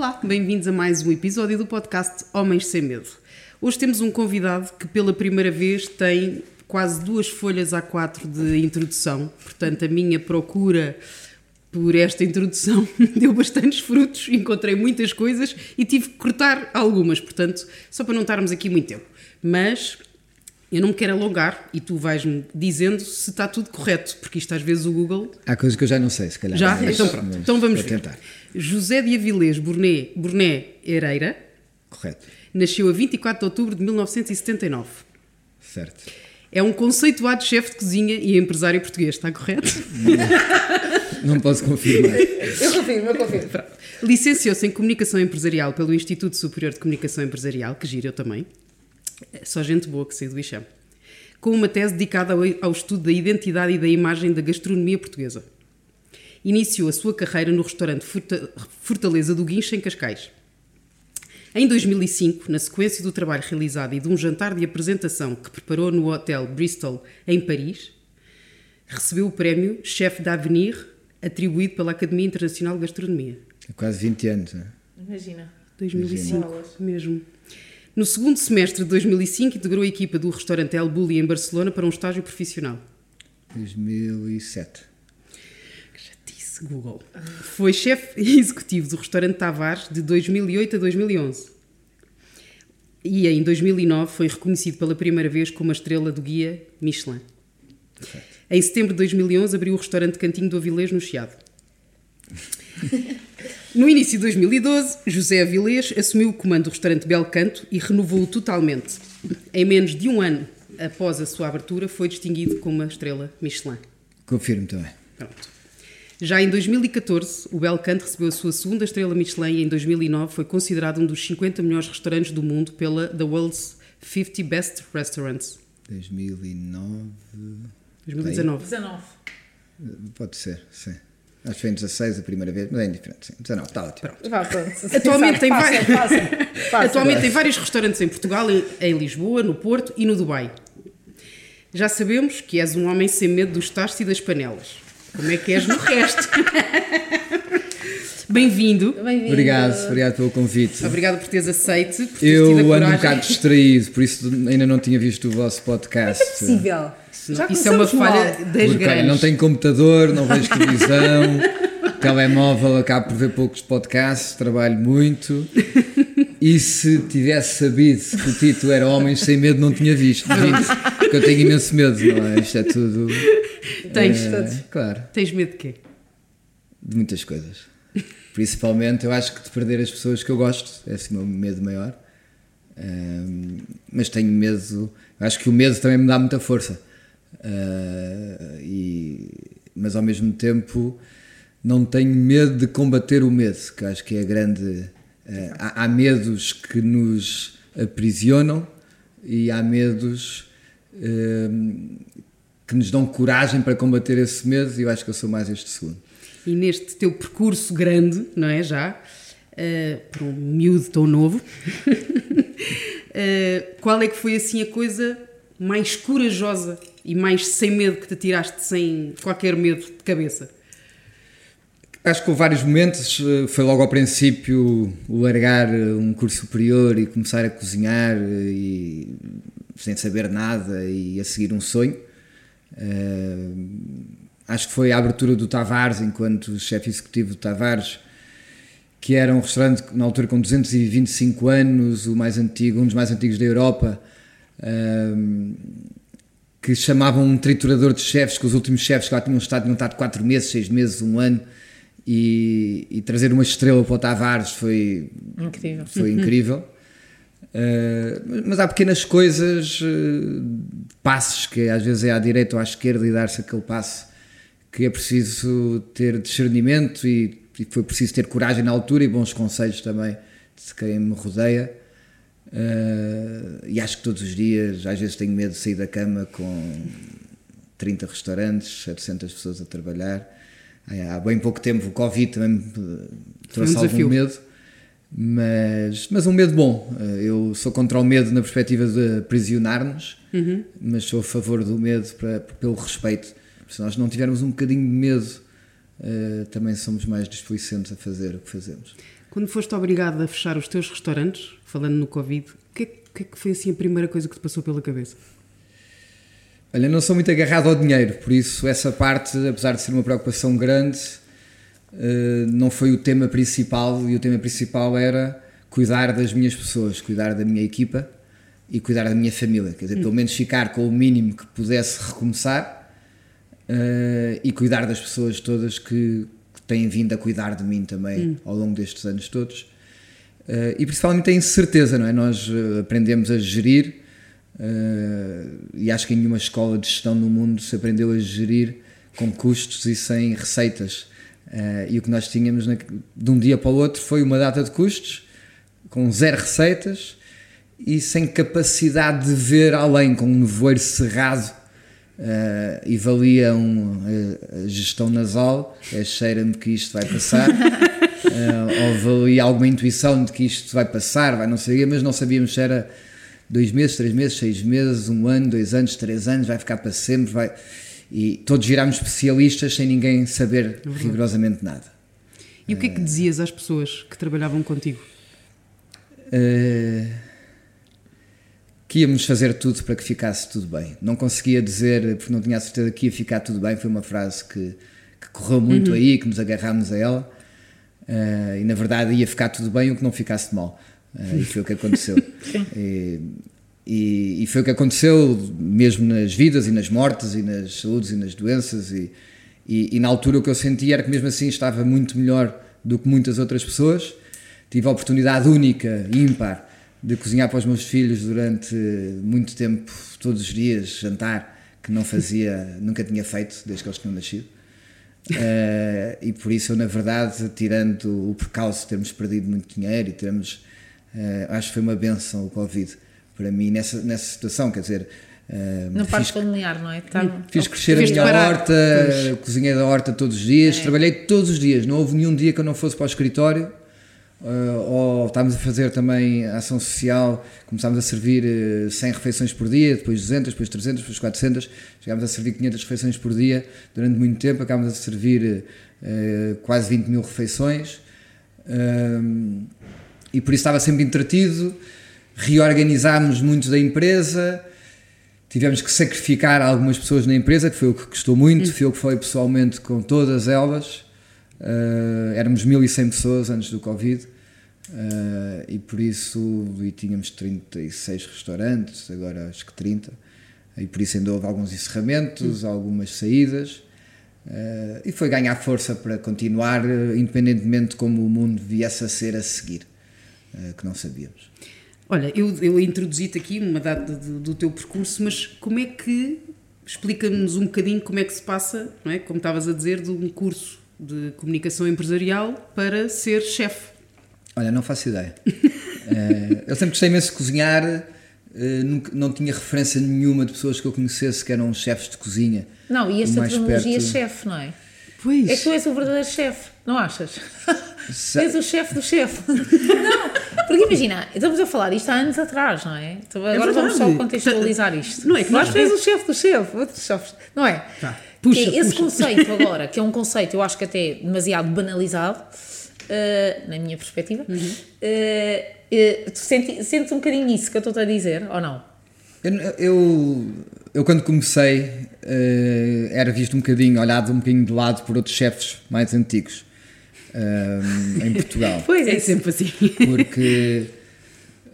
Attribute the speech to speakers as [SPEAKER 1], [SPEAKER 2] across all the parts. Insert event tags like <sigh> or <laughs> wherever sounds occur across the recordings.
[SPEAKER 1] Olá, bem-vindos a mais um episódio do podcast Homens Sem Medo. Hoje temos um convidado que pela primeira vez tem quase duas folhas A4 de introdução, portanto a minha procura por esta introdução <laughs> deu bastantes frutos, encontrei muitas coisas e tive que cortar algumas, portanto, só para não estarmos aqui muito tempo. Mas eu não me quero alongar e tu vais-me dizendo se está tudo correto, porque isto às vezes o Google.
[SPEAKER 2] Há coisas que eu já não sei, se calhar.
[SPEAKER 1] Já?
[SPEAKER 2] Mas,
[SPEAKER 1] então pronto. Então vamos ver. José de Avilés Burné, Burné Hereira
[SPEAKER 2] Correto.
[SPEAKER 1] nasceu a 24 de outubro de 1979.
[SPEAKER 2] Certo.
[SPEAKER 1] É um conceituado chefe de cozinha e empresário português, está correto? <laughs>
[SPEAKER 2] Não posso confirmar.
[SPEAKER 3] Eu confirmo, eu confirmo.
[SPEAKER 1] Pronto. Licenciou-se em Comunicação Empresarial pelo Instituto Superior de Comunicação Empresarial, que gira eu também. É Só gente boa que saiu do Ixam. Com uma tese dedicada ao, ao estudo da identidade e da imagem da gastronomia portuguesa. Iniciou a sua carreira no restaurante Forta- Fortaleza do Guincho, em Cascais. Em 2005, na sequência do trabalho realizado e de um jantar de apresentação que preparou no Hotel Bristol, em Paris, recebeu o prémio Chef d'Avenir, atribuído pela Academia Internacional de Gastronomia.
[SPEAKER 2] Há quase 20 anos. né?
[SPEAKER 3] Imagina.
[SPEAKER 1] 2005
[SPEAKER 3] Bolas.
[SPEAKER 1] mesmo. No segundo semestre de 2005, integrou a equipa do restaurante El Bulli em Barcelona para um estágio profissional.
[SPEAKER 2] 2007.
[SPEAKER 1] Disse Google. Foi chefe <laughs> executivo do restaurante Tavares de 2008 a 2011. E em 2009 foi reconhecido pela primeira vez como a estrela do guia Michelin. Em setembro de 2011 abriu o restaurante Cantinho do Avilés no Chiado. <laughs> No início de 2012, José Avilés assumiu o comando do restaurante Bel Canto e renovou-o totalmente. Em menos de um ano após a sua abertura, foi distinguido como uma estrela Michelin.
[SPEAKER 2] Confirmo também.
[SPEAKER 1] Pronto. Já em 2014, o Bel Canto recebeu a sua segunda estrela Michelin e em 2009 foi considerado um dos 50 melhores restaurantes do mundo pela The World's 50 Best Restaurants.
[SPEAKER 2] 2009.
[SPEAKER 1] 2019.
[SPEAKER 3] 19.
[SPEAKER 2] Pode ser, sim. Acho que foi em 16 a primeira vez, mas é indiferente. Sim. 19, está ótimo.
[SPEAKER 3] Vá, pronto. <laughs>
[SPEAKER 1] Atualmente tem
[SPEAKER 3] fácil.
[SPEAKER 1] Atualmente tem vários restaurantes em Portugal, em, em Lisboa, no Porto e no Dubai. Já sabemos que és um homem sem medo dos tachos e das panelas. Como é que és no resto? <laughs> Bem-vindo.
[SPEAKER 3] Bem-vindo.
[SPEAKER 2] Obrigado, obrigado pelo convite.
[SPEAKER 1] Obrigado por teres aceite, por teres tido a
[SPEAKER 2] Eu ando um bocado distraído, por isso ainda não tinha visto o vosso podcast.
[SPEAKER 3] É possível. Já
[SPEAKER 1] Isso é uma falha
[SPEAKER 3] mal.
[SPEAKER 1] das
[SPEAKER 2] Porque
[SPEAKER 1] grandes.
[SPEAKER 2] não tenho computador, não vejo televisão, <laughs> telemóvel, acabo por ver poucos podcasts, trabalho muito. E se tivesse sabido que o título era Homens Sem Medo, não tinha visto. Gente, Porque eu tenho imenso medo, não é? Isto é tudo.
[SPEAKER 1] Tens,
[SPEAKER 2] é, claro,
[SPEAKER 1] tens medo de quê?
[SPEAKER 2] de muitas coisas. Principalmente, eu acho que de perder as pessoas que eu gosto, é assim o meu medo maior. Ahm, mas tenho medo, eu acho que o medo também me dá muita força. Ah, e, mas ao mesmo tempo, não tenho medo de combater o medo, que acho que é a grande. Ah, há, há medos que nos aprisionam e há medos ahm, que nos dão coragem para combater esse medo, e eu acho que eu sou mais este segundo.
[SPEAKER 1] E neste teu percurso grande, não é? Já, eh, para um miúdo tão novo, <laughs> eh, qual é que foi assim a coisa mais corajosa e mais sem medo que te tiraste sem qualquer medo de cabeça?
[SPEAKER 2] Acho que houve vários momentos. eh, Foi logo ao princípio largar eh, um curso superior e começar a cozinhar eh, e sem saber nada e a seguir um sonho. Eh, acho que foi a abertura do Tavares enquanto chefe executivo do Tavares, que era um restaurante na altura com 225 anos, o mais antigo, um dos mais antigos da Europa. eh, que chamavam um triturador de chefes, que os últimos chefes que lá tinham estado, tinham estado 4 meses, 6 meses, um ano, e, e trazer uma estrela para o Tavares foi
[SPEAKER 3] Incrível.
[SPEAKER 2] Foi incrível. <laughs> Uh, mas há pequenas coisas, uh, passos que às vezes é à direita ou à esquerda e dar-se aquele passo que é preciso ter discernimento e, e foi preciso ter coragem na altura e bons conselhos também de quem me rodeia. Uh, e acho que todos os dias, às vezes tenho medo de sair da cama com 30 restaurantes, 700 pessoas a trabalhar. Há bem pouco tempo o Covid também me trouxe
[SPEAKER 1] um desafio.
[SPEAKER 2] algum medo, mas, mas um medo bom. Uh, Eu sou contra o medo na perspectiva de aprisionar-nos, mas sou a favor do medo para, pelo respeito. Se nós não tivermos um bocadinho de medo, uh, também somos mais displicentes a fazer o que fazemos.
[SPEAKER 1] Quando foste obrigado a fechar os teus restaurantes, falando no Covid, o que, é, que é que foi assim a primeira coisa que te passou pela cabeça?
[SPEAKER 2] Olha, não sou muito agarrado ao dinheiro, por isso essa parte, apesar de ser uma preocupação grande, eh, não foi o tema principal e o tema principal era cuidar das minhas pessoas, cuidar da minha equipa e cuidar da minha família, quer dizer, pelo menos ficar com o mínimo que pudesse recomeçar eh, e cuidar das pessoas todas que, que têm vindo a cuidar de mim também ao longo destes anos todos. Eh, e principalmente a incerteza, não é? Nós aprendemos a gerir eh, e acho que em nenhuma escola de gestão no mundo se aprendeu a gerir com custos e sem receitas. Eh, e o que nós tínhamos na- de um dia para o outro foi uma data de custos com zero receitas e sem capacidade de ver além, com um nevoeiro cerrado eh, e valia um, a, gestão nasal, é cheira-me que isto vai passar, <laughs> eh, ou valia alguma intuição de que isto vai passar, vai não sei mas não sabíamos se era dois meses, três meses, seis meses, um ano, dois anos, três anos, vai ficar para sempre, vai... e todos virámos especialistas sem ninguém saber rigorosamente nada.
[SPEAKER 1] E o que é que dizias às pessoas que trabalhavam contigo?
[SPEAKER 2] Eh, que íamos fazer tudo para que ficasse tudo bem. Não conseguia dizer, porque não tinha a certeza que ia ficar tudo bem, foi uma frase que, que correu muito aí, que nos agarrámos a ela, Eh, e na verdade ia ficar tudo bem o que não ficasse mal. Eh, e foi o que aconteceu. <laughs> E, e, e foi o que aconteceu mesmo nas vidas e nas mortes e nas saúdes e nas doenças e, e, e na altura o que eu sentia era que mesmo assim estava muito melhor do que muitas outras pessoas tive a oportunidade única, ímpar, de cozinhar para os meus filhos durante muito tempo, todos os dias, jantar, que não fazia, <laughs> nunca tinha feito desde que eles tinham nascido. Eh, e por isso eu, na verdade, tirando o percalço de termos perdido muito dinheiro e termos, eh, acho que foi uma benção o Covid para mim nessa, nessa situação, quer dizer, eh,
[SPEAKER 3] Na parte familiar, não é? Tá-
[SPEAKER 2] Fiz crescer a minha
[SPEAKER 1] parar.
[SPEAKER 2] horta, cozinhei da horta todos os dias, trabalhei todos os dias, não houve nenhum dia que eu não fosse para o escritório. Uh, ou estávamos a fazer também ação social, começámos a servir uh, 100 refeições por dia, depois 200, depois 300, depois 400, chegámos a servir 500 refeições por dia durante muito tempo, acabámos a servir uh, quase 20 mil refeições um, e por isso estava sempre entretido. Reorganizámos muito da empresa, tivemos que sacrificar algumas pessoas na empresa, que foi o que custou muito, fui eu que falei pessoalmente com todas elas. Uh, éramos 1100 pessoas antes do Covid uh, e por isso e tínhamos 36 restaurantes, agora acho que 30, e por isso ainda houve alguns encerramentos, algumas saídas. Uh, e foi ganhar força para continuar, independentemente de como o mundo viesse a ser a seguir, que não sabíamos.
[SPEAKER 1] Olha, eu, eu introduzi-te aqui uma data do, do teu percurso, mas como é que, explica-nos um bocadinho como é que se passa, não é? como estavas a dizer, de um curso de comunicação empresarial para ser chefe.
[SPEAKER 2] Olha, não faço ideia. <laughs> Eh, eu sempre gostei imenso de cozinhar, eh, nunca- não tinha referência nenhuma de pessoas que eu conhecesse que eram chefes de cozinha.
[SPEAKER 3] Não, e esta terminologia
[SPEAKER 2] perto-
[SPEAKER 3] chefe, não é?
[SPEAKER 1] Pois.
[SPEAKER 3] É que tu és o verdadeiro chefe, não achas?
[SPEAKER 2] Se- <laughs>
[SPEAKER 3] És o chefe do chefe. <laughs> não, porque imagina, estamos a falar isto há anos atrás, não é? Então, agora vamos só contextualizar isto.
[SPEAKER 1] Não é que
[SPEAKER 3] Nós
[SPEAKER 1] nós-
[SPEAKER 3] és o chefe do chefe, outros chefes, não é?
[SPEAKER 1] Tá. Puxa,
[SPEAKER 3] Que é esse
[SPEAKER 1] puxa.
[SPEAKER 3] conceito <laughs> agora, que é um conceito, eu acho que até demasiado banalizado, eh, na minha perspectiva,
[SPEAKER 1] Uhum.
[SPEAKER 3] tu senti, sentes um bocadinho isso que eu estou a dizer, ou não?
[SPEAKER 2] Eu, eu, eu quando comecei era visto um bocadinho, olhado um bocadinho de lado por outros chefes mais antigos eh, em Portugal. <laughs>
[SPEAKER 3] Pois
[SPEAKER 1] É sempre assim.
[SPEAKER 2] porque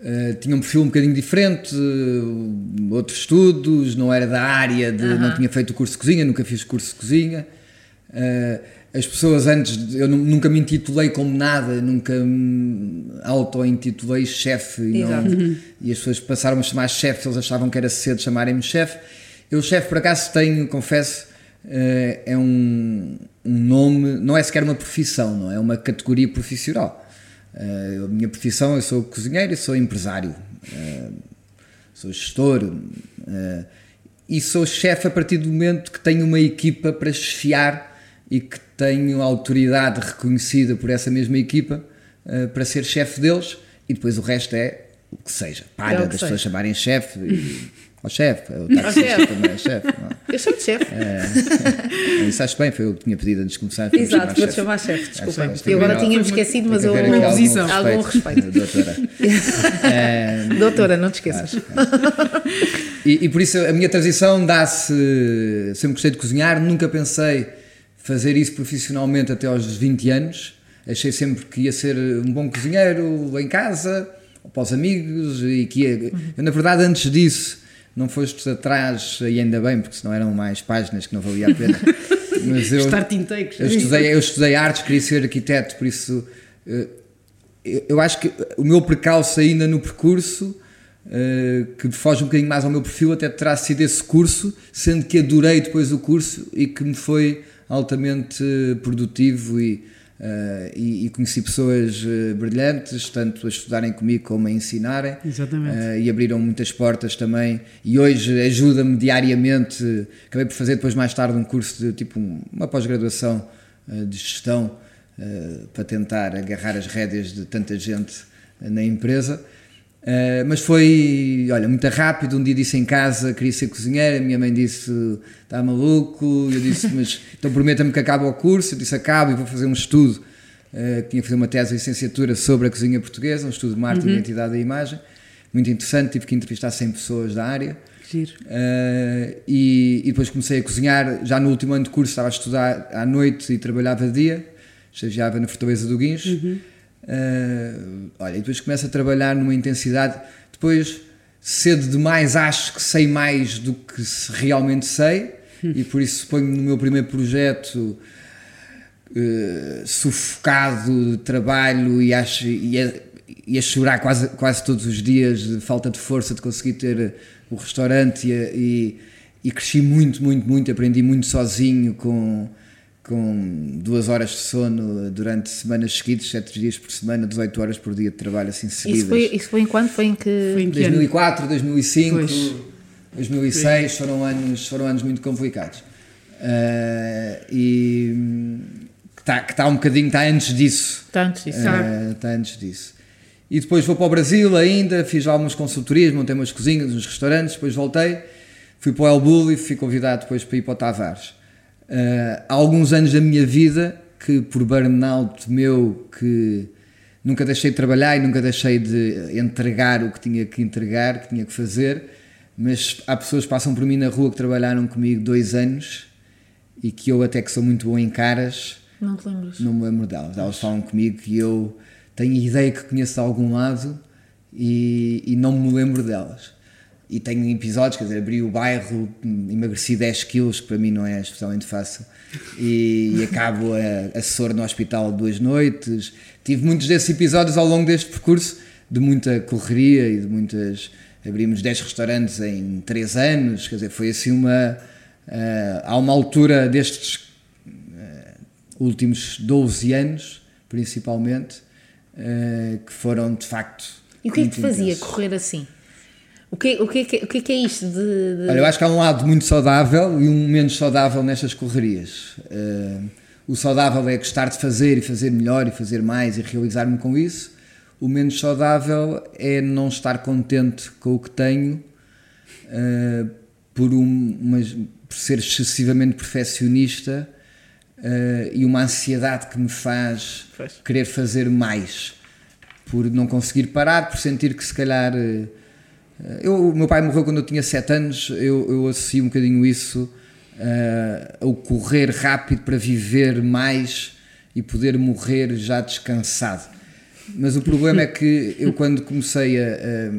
[SPEAKER 2] eh, tinha um perfil um bocadinho diferente, eh, outros estudos, não era da área, de, não tinha feito o curso de cozinha, nunca fiz curso de cozinha. Eh, as pessoas antes, eu nu- nunca me intitulei como nada, nunca me auto-intitulei chefe e,
[SPEAKER 3] Exato.
[SPEAKER 2] e as pessoas passaram a chamar chefe, eles achavam que era cedo chamarem-me chefe. Eu, chefe, por acaso tenho, confesso, é um, um nome, não é sequer uma profissão, não é? É uma categoria profissional. Eh, a minha profissão, eu sou cozinheiro e sou empresário, eh, sou gestor eh, e sou chefe a partir do momento que tenho uma equipa para chefiar e que tenho autoridade reconhecida por essa mesma equipa eh, para ser chefe deles e depois o resto é o que seja.
[SPEAKER 3] É
[SPEAKER 2] Palha
[SPEAKER 3] o que
[SPEAKER 2] das
[SPEAKER 3] seja.
[SPEAKER 2] pessoas chamarem chefe <laughs> Ó chefe,
[SPEAKER 3] chefe.
[SPEAKER 2] também é chefe. é?
[SPEAKER 3] Eu chamo de chefe.
[SPEAKER 2] É, <laughs> isso acho bem, foi eu que tinha pedido antes de começar.
[SPEAKER 3] Exato, vou-te chamar chefe, desculpa. Eu agora tinha-me esquecido, mas
[SPEAKER 2] aqui algum.
[SPEAKER 3] Algum respeito.
[SPEAKER 2] doutora. É, <laughs>
[SPEAKER 3] Doutora, não te esqueças.
[SPEAKER 2] E, e por isso a minha transição dá-se. Sempre gostei de cozinhar, nunca pensei fazer isso profissionalmente até aos 20 anos. Achei sempre que ia ser um bom cozinheiro em casa, para os amigos, e que ia. Eu, na verdade, antes disso, não foste atrás, e ainda bem, porque senão eram mais páginas que não valia a pena. <laughs> Mas eu,
[SPEAKER 1] Start intakes.
[SPEAKER 2] eu estudei, eu estudei artes, queria ser arquiteto, por isso eh, eu, acho que o meu percalço ainda no percurso, eh, que foge um bocadinho mais ao meu perfil, até terá sido esse curso, sendo que adorei depois o curso e que me foi altamente eh, produtivo e, eh, e, e conheci pessoas eh, brilhantes, tanto a estudarem comigo como a ensinarem.
[SPEAKER 1] Exatamente.
[SPEAKER 2] Eh, e abriram muitas portas também e hoje ajuda-me diariamente acabei por fazer depois mais tarde um curso de tipo um- uma pós-graduação de gestão para tentar agarrar as rédeas de tanta gente na empresa Eh, mas foi, olha, muito rápido. Um dia disse em casa queria ser cozinheiro. A minha mãe disse: Está maluco? Eu disse: Mas <laughs> então prometa-me que acaba o curso. Eu disse: Acabo e vou fazer um estudo. Eh, tinha que fazer uma tese de licenciatura sobre a cozinha portuguesa, um estudo de marketing, identidade e imagem. Muito interessante. Tive que entrevistar 100 pessoas da área.
[SPEAKER 1] Giro.
[SPEAKER 2] Uh, e, e depois comecei a cozinhar. Já no último ano de curso estava a estudar à noite e trabalhava de dia, estagiava na Fortaleza do Guincho. Uh, olha, e depois começo a trabalhar numa intensidade. Depois, cedo demais, acho que sei mais do que realmente sei, e por isso ponho no meu primeiro projeto. uh, sufocado de trabalho e, acho, e, a, e a chorar quase, quase todos os dias de falta de força de conseguir ter o restaurante e, e, e cresci muito, muito, muito, aprendi muito sozinho com, com duas horas de sono durante semanas seguidas, sete dias por semana, 18 horas por dia de trabalho assim seguidas.
[SPEAKER 3] Isso foi, isso foi em quando? Foi em que.
[SPEAKER 1] Foi em que ano?
[SPEAKER 2] 2004, 2005,
[SPEAKER 1] Pois.
[SPEAKER 2] 2006 foram anos, foram anos muito complicados. Ah, e que está que tá um bocadinho, está antes disso.
[SPEAKER 3] Está antes disso.
[SPEAKER 2] Ah, Está antes disso. E depois vou para o Brasil ainda, fiz lá algumas consultorias, montei umas cozinhas, uns restaurantes, depois voltei, fui para o El Bulli e fui convidado depois para ir para o Tavares. Ah, há alguns anos da minha vida que por burnout meu que nunca deixei de trabalhar e nunca deixei de entregar o que tinha que entregar, que tinha que fazer, mas há pessoas que passam por mim na rua que trabalharam comigo dois anos e que eu até que sou muito bom em caras,
[SPEAKER 3] Não te lembras?
[SPEAKER 2] não me lembro delas. Elas falam comigo que eu tenho ideia que conheço de algum lado e, e não me lembro delas. E tenho episódios, quer dizer, abri o bairro, emagreci 10 quilos, que para mim não é especialmente fácil, e, e acabo a, assessor no hospital duas noites. Tive muitos desses episódios ao longo deste percurso, de muita correria e de muitas. Abrimos 10 restaurantes em 3 anos, quer dizer, foi assim uma. ah, há uma altura destes últimos 12 anos, principalmente, eh, que foram de facto.
[SPEAKER 3] E o que é que te fazia
[SPEAKER 2] intensos.
[SPEAKER 3] correr assim? O que, o, que é que, o que é que é isto de. de-
[SPEAKER 2] Olha, eu acho que há um lado muito saudável e um menos saudável nestas correrias. Eh, o saudável é gostar de fazer e fazer melhor e fazer mais e realizar-me com isso. O menos saudável é não estar contente com o que tenho eh, por, um, umas- por ser excessivamente perfeccionista eh, e uma ansiedade que me faz
[SPEAKER 3] Pois.
[SPEAKER 2] querer fazer mais por não conseguir parar, por sentir que se calhar eu, meu pai morreu quando eu tinha 7 anos, eu, eu associo um bocadinho isso eh, ao correr rápido para viver mais e poder morrer já descansado. Mas o problema é que eu quando comecei a, a-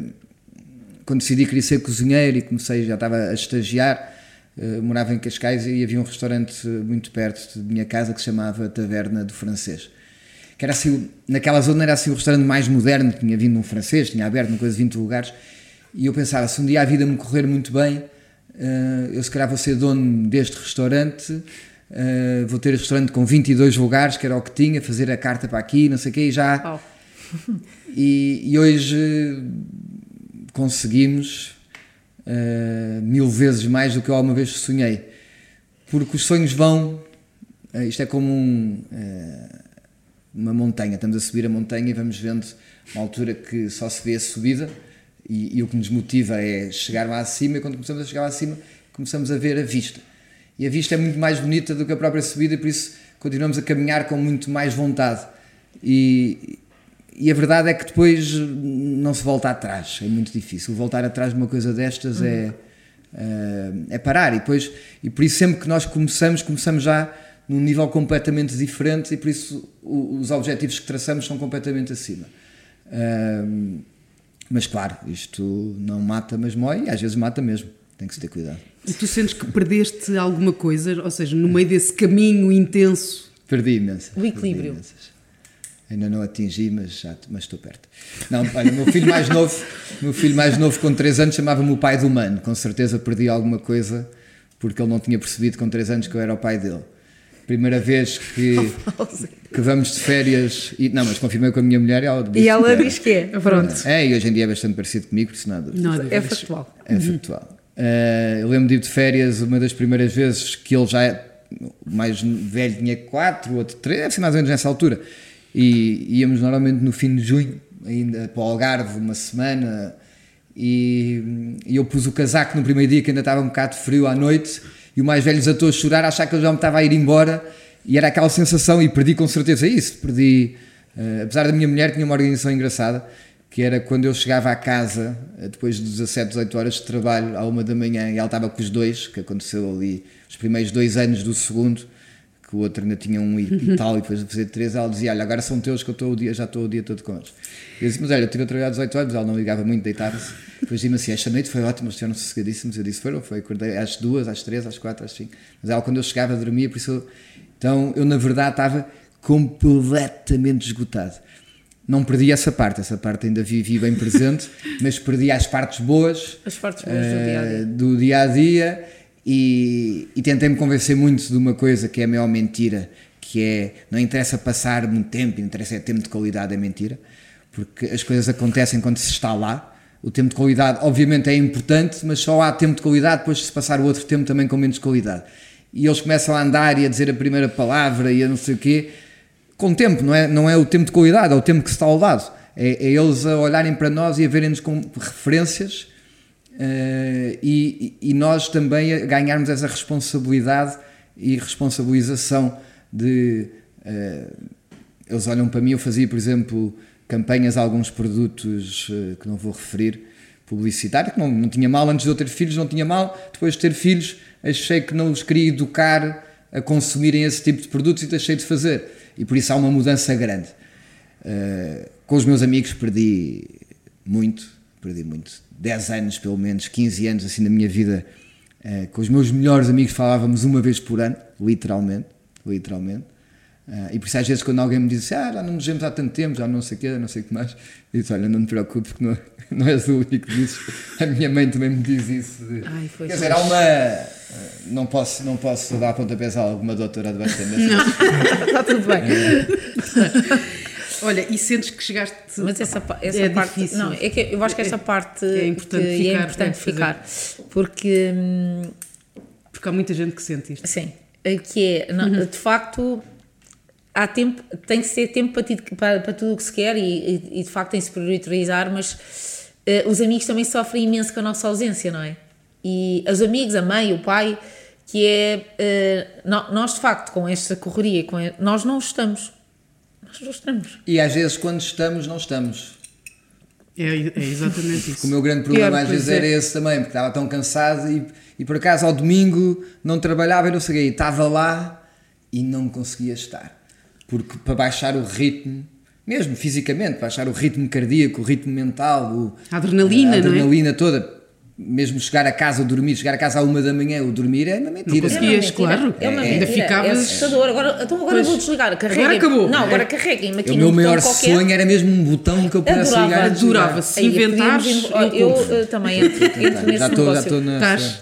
[SPEAKER 2] quando decidi que queria ser cozinheiro e comecei, já estava a estagiar, eh, morava em Cascais e havia um restaurante muito perto de minha casa que se chamava Taverna do Francês. Que era assim, naquela zona era assim o restaurante mais moderno, tinha vindo um francês, tinha aberto uma coisa de 20 lugares, e eu pensava, se um dia a vida me correr muito bem, eh, eu se calhar vou ser dono deste restaurante, eh, vou ter este restaurante com 22 lugares, que era o que tinha, fazer a carta para aqui, não sei o quê, e já...
[SPEAKER 3] Pau. <laughs>
[SPEAKER 2] E, e hoje conseguimos eh, mil vezes mais do que eu alguma vez sonhei. Porque os sonhos vão. isto é como um, uma montanha. Estamos a subir a montanha e vamos vendo uma altura que só se vê a subida. E, e o que nos motiva é chegar lá acima. E quando começamos a chegar lá acima, começamos a ver a vista. E a vista é muito mais bonita do que a própria subida e por isso continuamos a caminhar com muito mais vontade. E, e a verdade é que depois não se volta atrás, é muito difícil. Voltar atrás de uma coisa destas é, é, é parar. E, depois, e por isso, sempre que nós começamos, começamos já num nível completamente diferente e por isso os objetivos que traçamos são completamente acima. Um, mas claro, isto não mata, mas mói, e às vezes mata mesmo. Tem que se ter cuidado.
[SPEAKER 1] E tu sentes que perdeste alguma coisa, ou seja, no meio desse caminho intenso?
[SPEAKER 2] Perdi imensas.
[SPEAKER 3] O equilíbrio.
[SPEAKER 2] Ainda não atingi, mas, já, mas estou perto. Não, olha, meu filho mais novo, meu filho mais novo com 3 anos chamava-me o pai do mano. Com certeza perdi alguma coisa porque ele não tinha percebido com 3 anos que eu era o pai dele. Primeira vez que, <laughs> que vamos de férias. E, não, mas confirmei com a minha mulher e ela
[SPEAKER 3] disse, e ela que diz que é. Pronto.
[SPEAKER 2] É, e hoje em dia é bastante parecido comigo, por isso nada.
[SPEAKER 3] Não, é factual.
[SPEAKER 2] É factual. Uh, eu lembro de ir de férias uma das primeiras vezes que ele já é mais velho, tinha 4, outro 3, deve ser mais ou menos nessa altura. E íamos normalmente no fim de junho, ainda para o Algarve, uma semana. E, e eu pus o casaco no primeiro dia que ainda estava um bocado frio à noite e o mais velho desatou a chorar, a achar que ele já me estava a ir embora, e era aquela sensação, e perdi com certeza isso, perdi, uh, apesar da minha mulher tinha uma organização engraçada, que era quando eu chegava à casa, uh, depois de 17, 18 horas de trabalho, à uma da manhã, e ela estava com os dois, que aconteceu ali, os primeiros dois anos do segundo, que o outro ainda tinha um e, <laughs> tal, e depois de fazer três, ela dizia, olha, agora são teus que eu estou o dia, já estou o dia todo com eles. Eu disse, mas olha, eu tive a trabalhar 18 horas, ela não ligava muito, deitava-se. Depois disse-me assim, esta noite foi ótima, estiveram sossegadíssimos. Eu disse, foram, foi, acordei às duas, às três, às quatro, às cinco. Mas ela, quando eu chegava, dormia, por isso eu... Então, eu na verdade estava completamente esgotado. Não perdi essa parte, essa parte ainda vivi bem presente, <laughs> mas perdi as partes boas,
[SPEAKER 3] as partes boas uh, do dia a dia,
[SPEAKER 2] do dia, -a -dia e, e tentei-me convencer muito de uma coisa que é a maior mentira, que é não interessa passar muito tempo, interessa é tempo de qualidade, é mentira porque as coisas acontecem quando se está lá. O tempo de qualidade, obviamente, é importante, mas só há tempo de qualidade depois de se passar o outro tempo também com menos qualidade. E eles começam a andar e a dizer a primeira palavra e a não sei o quê, com tempo, não é, não é o tempo de qualidade, é o tempo que se está ao lado. É, é eles a olharem para nós e a verem-nos como referências uh, e, e nós também ganharmos essa responsabilidade e responsabilização de. Uh, eles olham para mim, eu fazia, por exemplo, campanhas a alguns produtos uh, que não vou referir, publicitário, que não, não tinha mal antes de eu ter filhos, não tinha mal, depois de ter filhos achei que não os queria educar a consumirem esse tipo de produtos e deixei de fazer. E por isso há uma mudança grande. Com os meus amigos perdi muito, perdi muito. 10 anos, pelo menos, 15 anos assim da minha vida. Uh, com os meus melhores amigos falávamos uma vez por ano, literalmente, literalmente. Uh, e por isso às vezes quando alguém me diz ah, já não nos vemos há tanto tempo, já não sei o quê, não sei o que mais, eu digo, olha, não te preocupes que não, <laughs> não és o único que dizes. A minha mãe também me diz isso. De,
[SPEAKER 3] Ai,
[SPEAKER 2] quer dizer, há uma... Não posso, não posso dar pontapés a alguma doutora de bastante.
[SPEAKER 3] Não, está <laughs> tudo bem. <laughs>
[SPEAKER 1] Olha, e sentes que chegaste.
[SPEAKER 3] Mas essa, essa é parte. Difícil. Não, é que eu acho que essa parte
[SPEAKER 1] é importante
[SPEAKER 3] que
[SPEAKER 1] ficar.
[SPEAKER 3] É importante ficar porque. Hum,
[SPEAKER 1] porque há muita gente que sente isto.
[SPEAKER 3] Sim. Que é, não, uhum. de facto, há tempo, tem que ser tempo para, ti, para, para tudo o que se quer e, e, de facto tem que se priorizar, mas uh, os amigos também sofrem imenso com a nossa ausência, não é? E os amigos, a mãe, o pai, que é, uh, nós de facto com esta correria, com a, nós não estamos. Nós não estamos.
[SPEAKER 2] E às vezes quando estamos, não estamos.
[SPEAKER 1] É, é exatamente isso.
[SPEAKER 2] o meu grande problema às vezes é. era esse também, porque estava tão cansado e, e por acaso ao domingo não trabalhava e não sei, estava lá e não conseguia estar porque para baixar o ritmo, mesmo fisicamente, baixar o ritmo cardíaco, o ritmo mental, o,
[SPEAKER 1] a adrenalina,
[SPEAKER 2] a adrenalina
[SPEAKER 1] é?
[SPEAKER 2] toda, mesmo chegar a casa, dormir, chegar a casa à uma da manhã, o dormir é uma mentira.
[SPEAKER 1] Não conseguias,
[SPEAKER 3] é
[SPEAKER 1] claro.
[SPEAKER 3] É uma mentira. Ainda ficavas... É assustador. Agora, então agora pois, vou desligar. Carreguem.
[SPEAKER 1] Agora acabou.
[SPEAKER 3] Não, agora carreguem-me aqui
[SPEAKER 2] O meu maior sonho era mesmo um botão que eu pudesse
[SPEAKER 3] adorava,
[SPEAKER 2] ligar.
[SPEAKER 1] Adorava. Se inventares,
[SPEAKER 3] eu, eu, também entro, entro nesse
[SPEAKER 2] já
[SPEAKER 3] estou,
[SPEAKER 2] Já estou na...
[SPEAKER 3] Estás?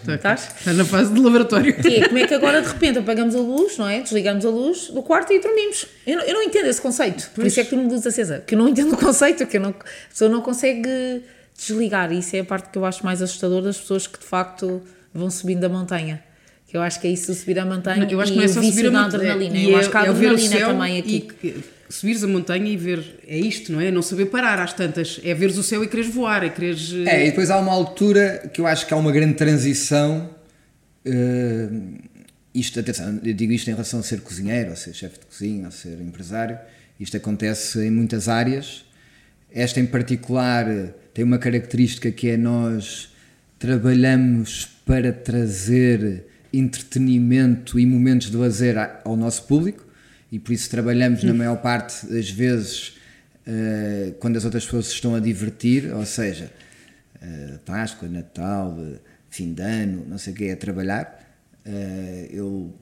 [SPEAKER 1] Estás na fase de laboratório.
[SPEAKER 3] É, como é que agora de repente apagamos a luz, não é? Desligamos a luz do quarto e dormimos. Eu não, eu não entendo esse conceito. Por isso é que tu me luz acesa. Que eu não entendo o conceito, que eu não, a pessoa não consegue desligar. Isso é a parte que eu acho mais assustador das pessoas que de facto vão subindo a montanha. Que eu acho que é isso de subir a montanha
[SPEAKER 1] eu acho que não é só subir a montanha.
[SPEAKER 3] adrenalina. eu é, acho que a é adrenalina também aqui.
[SPEAKER 1] E subires a montanha e ver, é isto, não é? Não saber parar às tantas, é veres o céu e quereres voar, é quereres...
[SPEAKER 2] É, e depois há uma altura que eu acho que há uma grande transição uh, isto, atenção, eu digo isto em relação a ser cozinheiro, a ser chefe de cozinha, a ser empresário, isto acontece em muitas áreas. Esta em particular tem uma característica que é nós trabalhamos para trazer entretenimento e momentos de lazer ao nosso público e por isso trabalhamos na maior parte das vezes uh, quando as outras pessoas se estão a divertir, ou seja, uh, Páscoa, Natal, fim de ano, não sei o que, a trabalhar. Uh, eu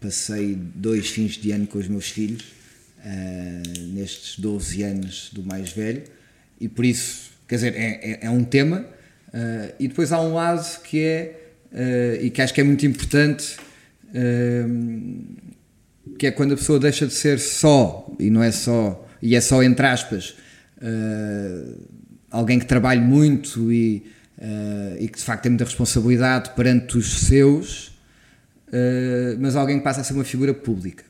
[SPEAKER 2] passei dois fins de ano com os meus filhos, nestes 12 anos do mais velho, e por isso, quer dizer, é, é, é um tema. e depois há um lado que é uh, e que acho que é muito importante, uh, que é quando a pessoa deixa de ser só, e não é só, e é só entre aspas, uh, alguém que trabalha muito e, e que de facto tem muita responsabilidade perante os seus, mas alguém que passa a ser uma figura pública.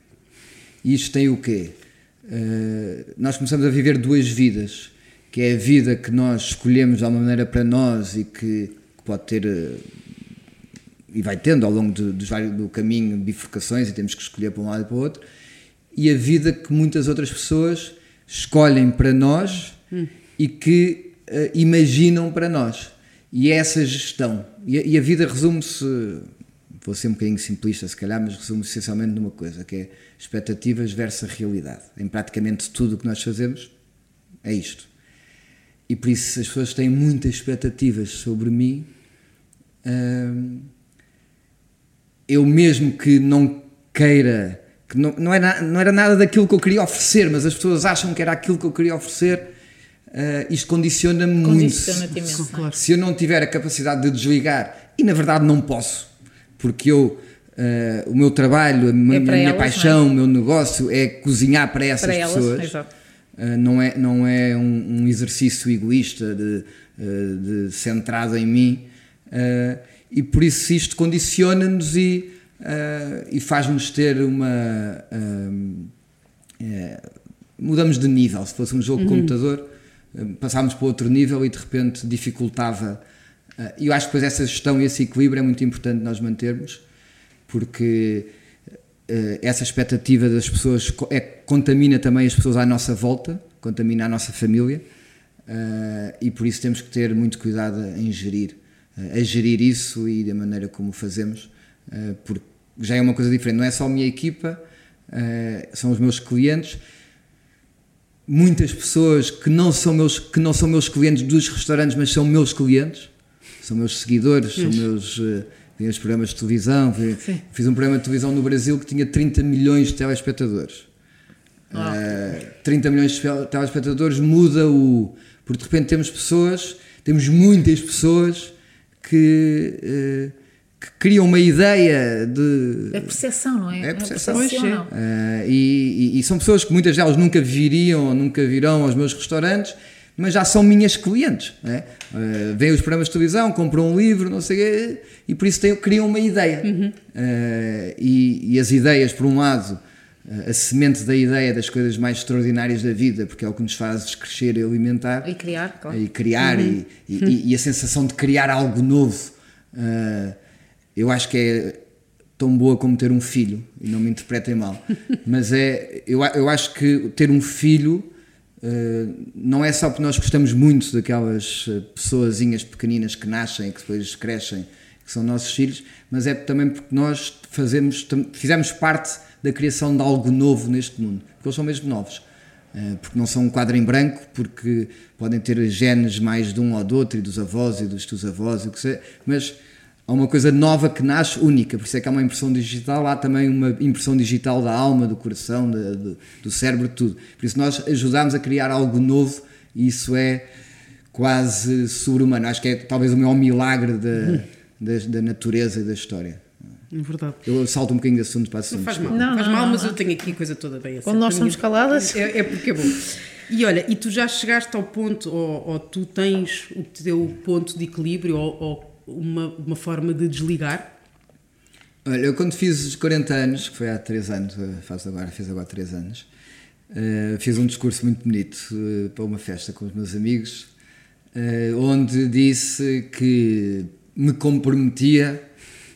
[SPEAKER 2] E isto tem o quê? nós começamos a viver duas vidas, que é a vida que nós escolhemos de alguma maneira para nós e que, que pode ter e vai tendo ao longo do, do caminho bifurcações e temos que escolher para um lado e para o outro, e a vida que muitas outras pessoas escolhem para nós hum. e que uh, imaginam para nós. E é essa gestão. E a, e a vida resume-se, vou ser um bocadinho simplista se calhar, mas resume-se essencialmente numa coisa, que é expectativas versus realidade. Em praticamente tudo o que nós fazemos é isto. E por isso as pessoas têm muitas expectativas sobre mim. Eu mesmo que não queira, que não, não, era, não era nada daquilo que eu queria oferecer, mas as pessoas acham que era aquilo que eu queria oferecer, uh, isto condiciona-me muito.
[SPEAKER 3] Imenso,
[SPEAKER 2] claro. Se eu não tiver a capacidade de desligar, e na verdade não posso, porque eu. Uh, o meu trabalho, a minha, é minha elas, paixão, é? o meu negócio é cozinhar para essas para pessoas. Elas, uh, não é, não é um, um exercício egoísta de, de centrado em mim e por isso isto condiciona-nos e, e faz-nos ter uma. Mudamos de nível. Se fosse um jogo uhum. de computador, passámos para outro nível e de repente dificultava. E eu acho que depois essa gestão e esse equilíbrio é muito importante nós mantermos, porque essa expectativa das pessoas é, contamina também as pessoas à nossa volta, contamina a nossa família, e por isso temos que ter muito cuidado em gerir a gerir isso e da maneira como fazemos, eh, porque já é uma coisa diferente. Não é só a minha equipa, eh, são os meus clientes. Muitas pessoas que não são meus, que não são meus clientes dos restaurantes, mas são meus clientes, são meus seguidores, são meus. Tinha eh, os programas de televisão, fiz um programa de televisão no Brasil que tinha 30 milhões de telespectadores. Ah. Uh, 30 milhões de telespectadores muda o. Porque de repente temos pessoas, temos muitas pessoas que, uh, que criam uma ideia de.
[SPEAKER 3] É percepção, não é?
[SPEAKER 2] É percepção. É percepção. Uh, e, e, são pessoas que muitas delas nunca viriam ou nunca virão aos meus restaurantes, mas já são minhas clientes. Né? Uh, veem os programas de televisão, compram um livro, não sei o quê, e por isso têm, criam uma ideia. Uhum. Uh, e, e, as ideias, por um lado, a semente da ideia das coisas mais extraordinárias da vida, porque é o que nos faz crescer e alimentar.
[SPEAKER 3] E criar, claro.
[SPEAKER 2] E criar, uhum. e, e, e, a sensação de criar algo novo. Uh, eu acho que é tão boa como ter um filho, e não me interpretem mal, <laughs> mas é, eu, eu acho que ter um filho uh, não é só porque nós gostamos muito daquelas ah, pessoazinhas pequeninas que nascem que depois crescem, que são nossos filhos, mas é também porque nós fazemos, fizemos parte da criação de algo novo neste mundo, porque eles são mesmo novos. Eh, porque não são um quadro em branco, porque podem ter genes mais de um ou do outro, e dos avós e dos teus avós, e o que seja, mas há uma coisa nova que nasce única, por isso é que há uma impressão digital, há também uma impressão digital da alma, do coração, de, de, do cérebro, tudo. Por isso nós ajudamos a criar algo novo e isso é quase sobre-humano. Acho que é talvez o maior milagre da, da, da natureza e da história.
[SPEAKER 1] É verdade.
[SPEAKER 2] Eu salto um bocadinho de assunto para assunto.
[SPEAKER 1] Não faz mal, não, faz não, mal, não, mas eu tenho aqui a coisa toda bem
[SPEAKER 3] assim. Quando nós estamos caladas.
[SPEAKER 1] É, é, porque é bom. E olha, e tu já chegaste ao ponto, ou, ou tu tens o teu ponto de equilíbrio, ou, ou uma, uma forma de desligar?
[SPEAKER 2] Olha, eu quando fiz os 40 anos, que foi há 3 anos, eh, faço agora, fiz agora 3 anos, uh, fiz um discurso muito bonito uh, para uma festa com os meus amigos, onde disse que me comprometia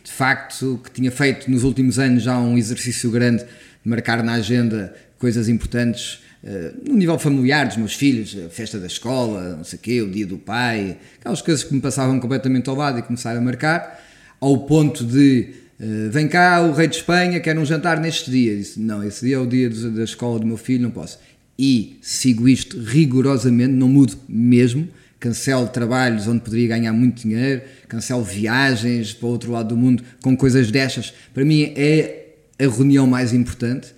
[SPEAKER 2] de facto que tinha feito nos últimos anos já um exercício grande de marcar na agenda coisas importantes uh, no nível familiar dos meus filhos, a festa da escola, não sei o quê, o dia do pai, aquelas coisas que me passavam completamente ao lado e começar a marcar, ao ponto de uh, vem cá o rei de Espanha, quer um jantar neste dia. Disse, não, esse dia é o dia da escola do meu filho, não posso. E sigo isto rigorosamente, não mudo mesmo cancelo trabalhos onde poderia ganhar muito dinheiro, cancelo viagens para o outro lado do mundo com coisas destas. Para mim é a reunião mais importante.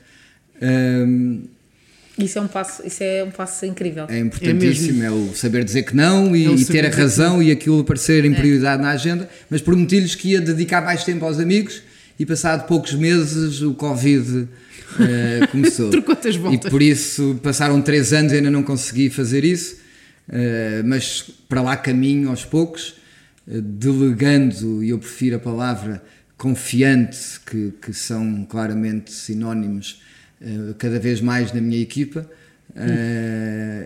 [SPEAKER 2] Um,
[SPEAKER 3] isso é um passo, isso é um passo incrível.
[SPEAKER 2] É importantíssimo, é, é o saber dizer que não e, é e ter a razão e aquilo aparecer em é. prioridade na agenda, mas prometi-lhes que ia dedicar mais tempo aos amigos e passado poucos meses o Covid uh, <laughs> começou.
[SPEAKER 1] Trocou-te as voltas.
[SPEAKER 2] E por isso passaram três anos e ainda não consegui fazer isso eh, mas para lá caminho aos poucos, uh, delegando, e eu prefiro a palavra confiante, que, que são claramente sinónimos uh, cada vez mais na minha equipa,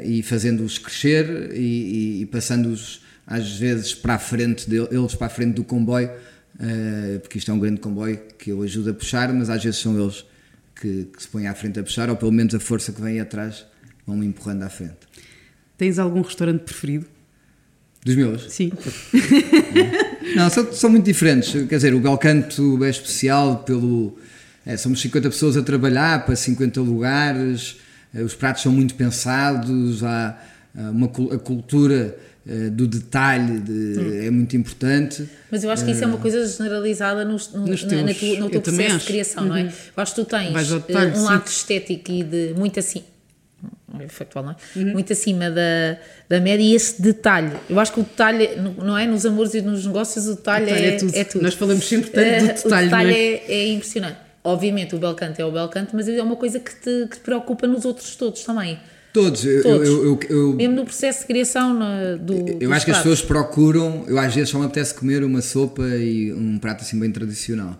[SPEAKER 2] e fazendo-os crescer e, e, passando-os às vezes para a frente deles, para a frente do comboio, porque isto é um grande comboio que eu ajudo a puxar, mas às vezes são eles que, que se põem à frente a puxar, ou pelo menos a força que vem atrás vão me empurrando à frente.
[SPEAKER 1] Tens algum restaurante preferido?
[SPEAKER 2] Dos meus?
[SPEAKER 1] Sim. <laughs>
[SPEAKER 2] Não, são, são muito diferentes. Quer dizer, o Belcanto é especial pelo. É, somos 50 pessoas a trabalhar para 50 lugares, eh, os pratos são muito pensados, há uma, a cultura eh, do detalhe de, hum. é muito importante.
[SPEAKER 3] Mas eu acho que isso é uma eh, coisa generalizada no, no, teus, na, na tu, no teu processo de criação, uhum. não é? Uhum. Eu acho que tu tens detalhe, um lado estético e de muito assim é factual, não é? Uhum. Muito acima da, da média e esse detalhe. Eu acho que o detalhe, não é? Nos amores e nos negócios, o detalhe, o detalhe é, é, tudo. é, tudo.
[SPEAKER 1] Nós falamos sempre tanto do detalhe. O detalhe
[SPEAKER 3] é? é? é? impressionante. Obviamente, o Belcanto é o Belcanto, mas é uma coisa que te, que te preocupa nos outros todos também.
[SPEAKER 2] Todos. Todos. Eu, eu, eu,
[SPEAKER 3] Mesmo no processo de criação do.
[SPEAKER 2] Eu acho que as pessoas procuram. Eu às vezes só me apetece comer uma sopa e um prato assim bem tradicional.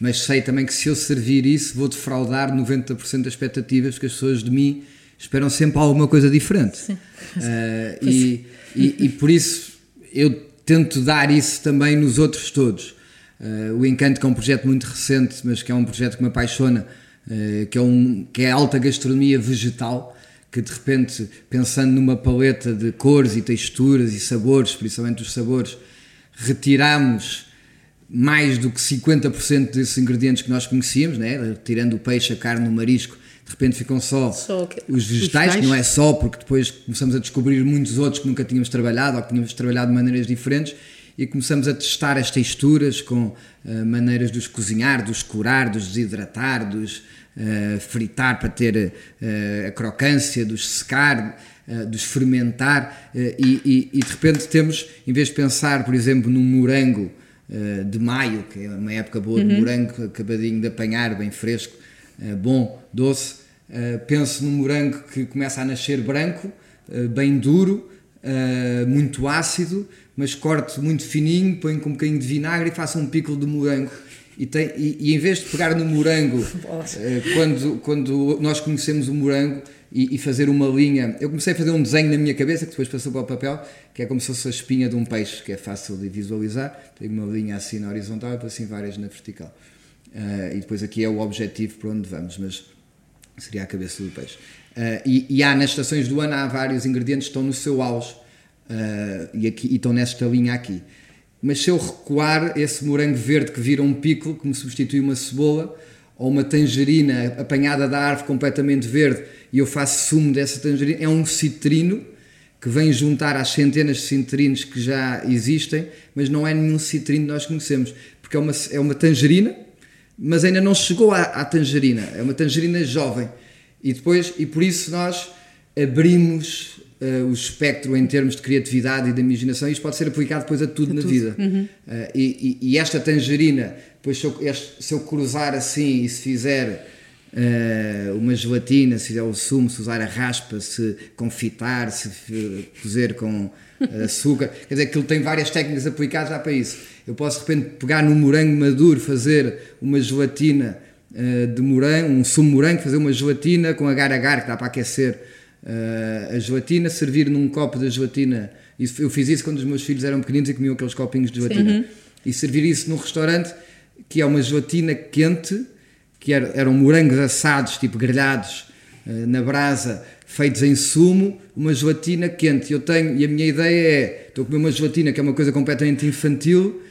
[SPEAKER 2] Mas sei também que se eu servir isso, vou defraudar 90% das expectativas que as pessoas de mim esperam sempre alguma coisa diferente. Uh, <laughs> e, e, e, por isso eu tento dar isso também nos outros todos. Uh, o Encanto, que é um projeto muito recente, mas que é um projeto que me apaixona, uh, que, é um, que é alta gastronomia vegetal, que de repente, pensando numa paleta de cores e texturas e sabores, principalmente os sabores, retiramos mais do que 50% desses ingredientes que nós conhecíamos, né? tirando o peixe, a carne, o marisco, de repente ficam só, só que... os vegetais, que não é só, porque depois começamos a descobrir muitos outros que nunca tínhamos trabalhado ou que tínhamos trabalhado de maneiras diferentes e começamos a testar as texturas com uh, maneiras de os cozinhar, de os curar, de os desidratar, de os uh, fritar para ter uh, a crocância, de os secar, de os fermentar e, e, e, de repente temos, em vez de pensar, por exemplo, num morango de maio, que é uma época boa de uhum. morango, acabadinho de apanhar, bem fresco, eh, bom, doce. Eh, penso num morango que começa a nascer branco, eh, bem duro, muito ácido, mas corte muito fininho, põe com um bocadinho de vinagre e faço um pico de morango. E, tem, e, e, em vez de pegar no morango, <laughs> quando, quando nós conhecemos o morango e, e, fazer uma linha, eu comecei a fazer um desenho na minha cabeça que depois passou para o papel, que é como se fosse a espinha de um peixe, que é fácil de visualizar. Tenho uma linha assim na horizontal e assim várias na vertical. Uh, e depois aqui é o objetivo para onde vamos, mas seria a cabeça do peixe. Uh, e, e, há nas estações do ano há vários ingredientes que estão no seu auge uh, e, aqui, e estão nesta linha aqui. Mas se eu recuar esse morango verde que vira um pico, que me substitui uma cebola, ou uma tangerina apanhada da árvore completamente verde e eu faço sumo dessa tangerina, é um citrino que vem juntar às centenas de citrinos que já existem, mas não é nenhum citrino que nós conhecemos, porque é uma, é uma tangerina mas ainda não chegou à, à tangerina, é uma tangerina jovem. E depois, e por isso nós abrimos uh, o espectro em termos de criatividade e de imaginação, e isto pode ser aplicado depois a tudo a na tudo. vida. Uhum. Uh, e, e, e, esta tangerina, depois se eu, este, se eu, cruzar assim e se fizer uh, uma gelatina, se fizer o sumo, se usar a raspa, se confitar, se cozer com açúcar, quer dizer, aquilo tem várias técnicas aplicadas já para isso eu posso de repente pegar no morango maduro, fazer uma gelatina de morango, um sumo morango, fazer uma gelatina com agar-agar, que dá para aquecer uh, a gelatina, servir num copo de gelatina. Isso, eu fiz isso quando os meus filhos eram pequeninos e comiam aqueles copinhos de gelatina. Uhum. E servir isso num restaurante que é uma gelatina quente, que era, eram morangos assados, tipo grelhados eh, na brasa, feitos em sumo, uma gelatina quente. Eu tenho, e a minha ideia é: estou a comer uma gelatina que é uma coisa completamente infantil,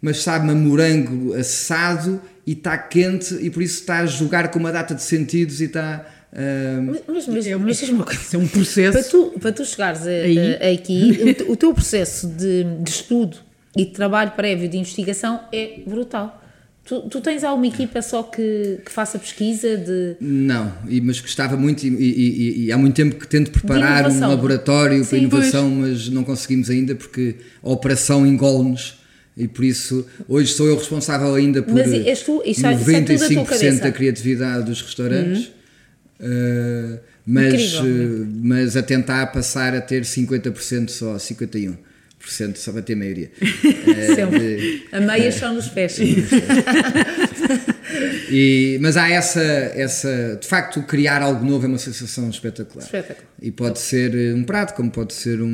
[SPEAKER 2] mas sabe-me a morango assado e está quente, e por isso está a jogar com uma data de sentidos e está. Uh,
[SPEAKER 3] Mas, mas, mas,
[SPEAKER 1] É,
[SPEAKER 3] mas diz-me uma coisa.
[SPEAKER 1] É um processo.
[SPEAKER 3] Para tu, para tu chegares a- a- aqui, o, o teu processo de, de estudo e de trabalho prévio de investigação é brutal. Tu, tu tens alguma equipa só que, que faça pesquisa de.
[SPEAKER 2] Não, mas gostava muito e, e- e- há muito tempo que tento preparar um laboratório para
[SPEAKER 3] Sim,
[SPEAKER 2] inovação, mas não conseguimos ainda porque a operação engole-nos e por isso hoje sou eu responsável ainda por
[SPEAKER 3] Mas és tu- isso é- isso é tudo da tua
[SPEAKER 2] 95%
[SPEAKER 3] cabeça.
[SPEAKER 2] da criatividade dos restaurantes. Uh, mas,
[SPEAKER 3] Incrível.
[SPEAKER 2] uh, mas a tentar passar a ter 50% só, 51% só para ter maioria. <laughs> Uh,
[SPEAKER 3] A meias só nos pés. <laughs>
[SPEAKER 2] e, mas há essa, essa. De facto, criar algo novo é uma sensação espetacular.
[SPEAKER 3] Espetáculo.
[SPEAKER 2] E pode ser eh, um prato, como pode ser um,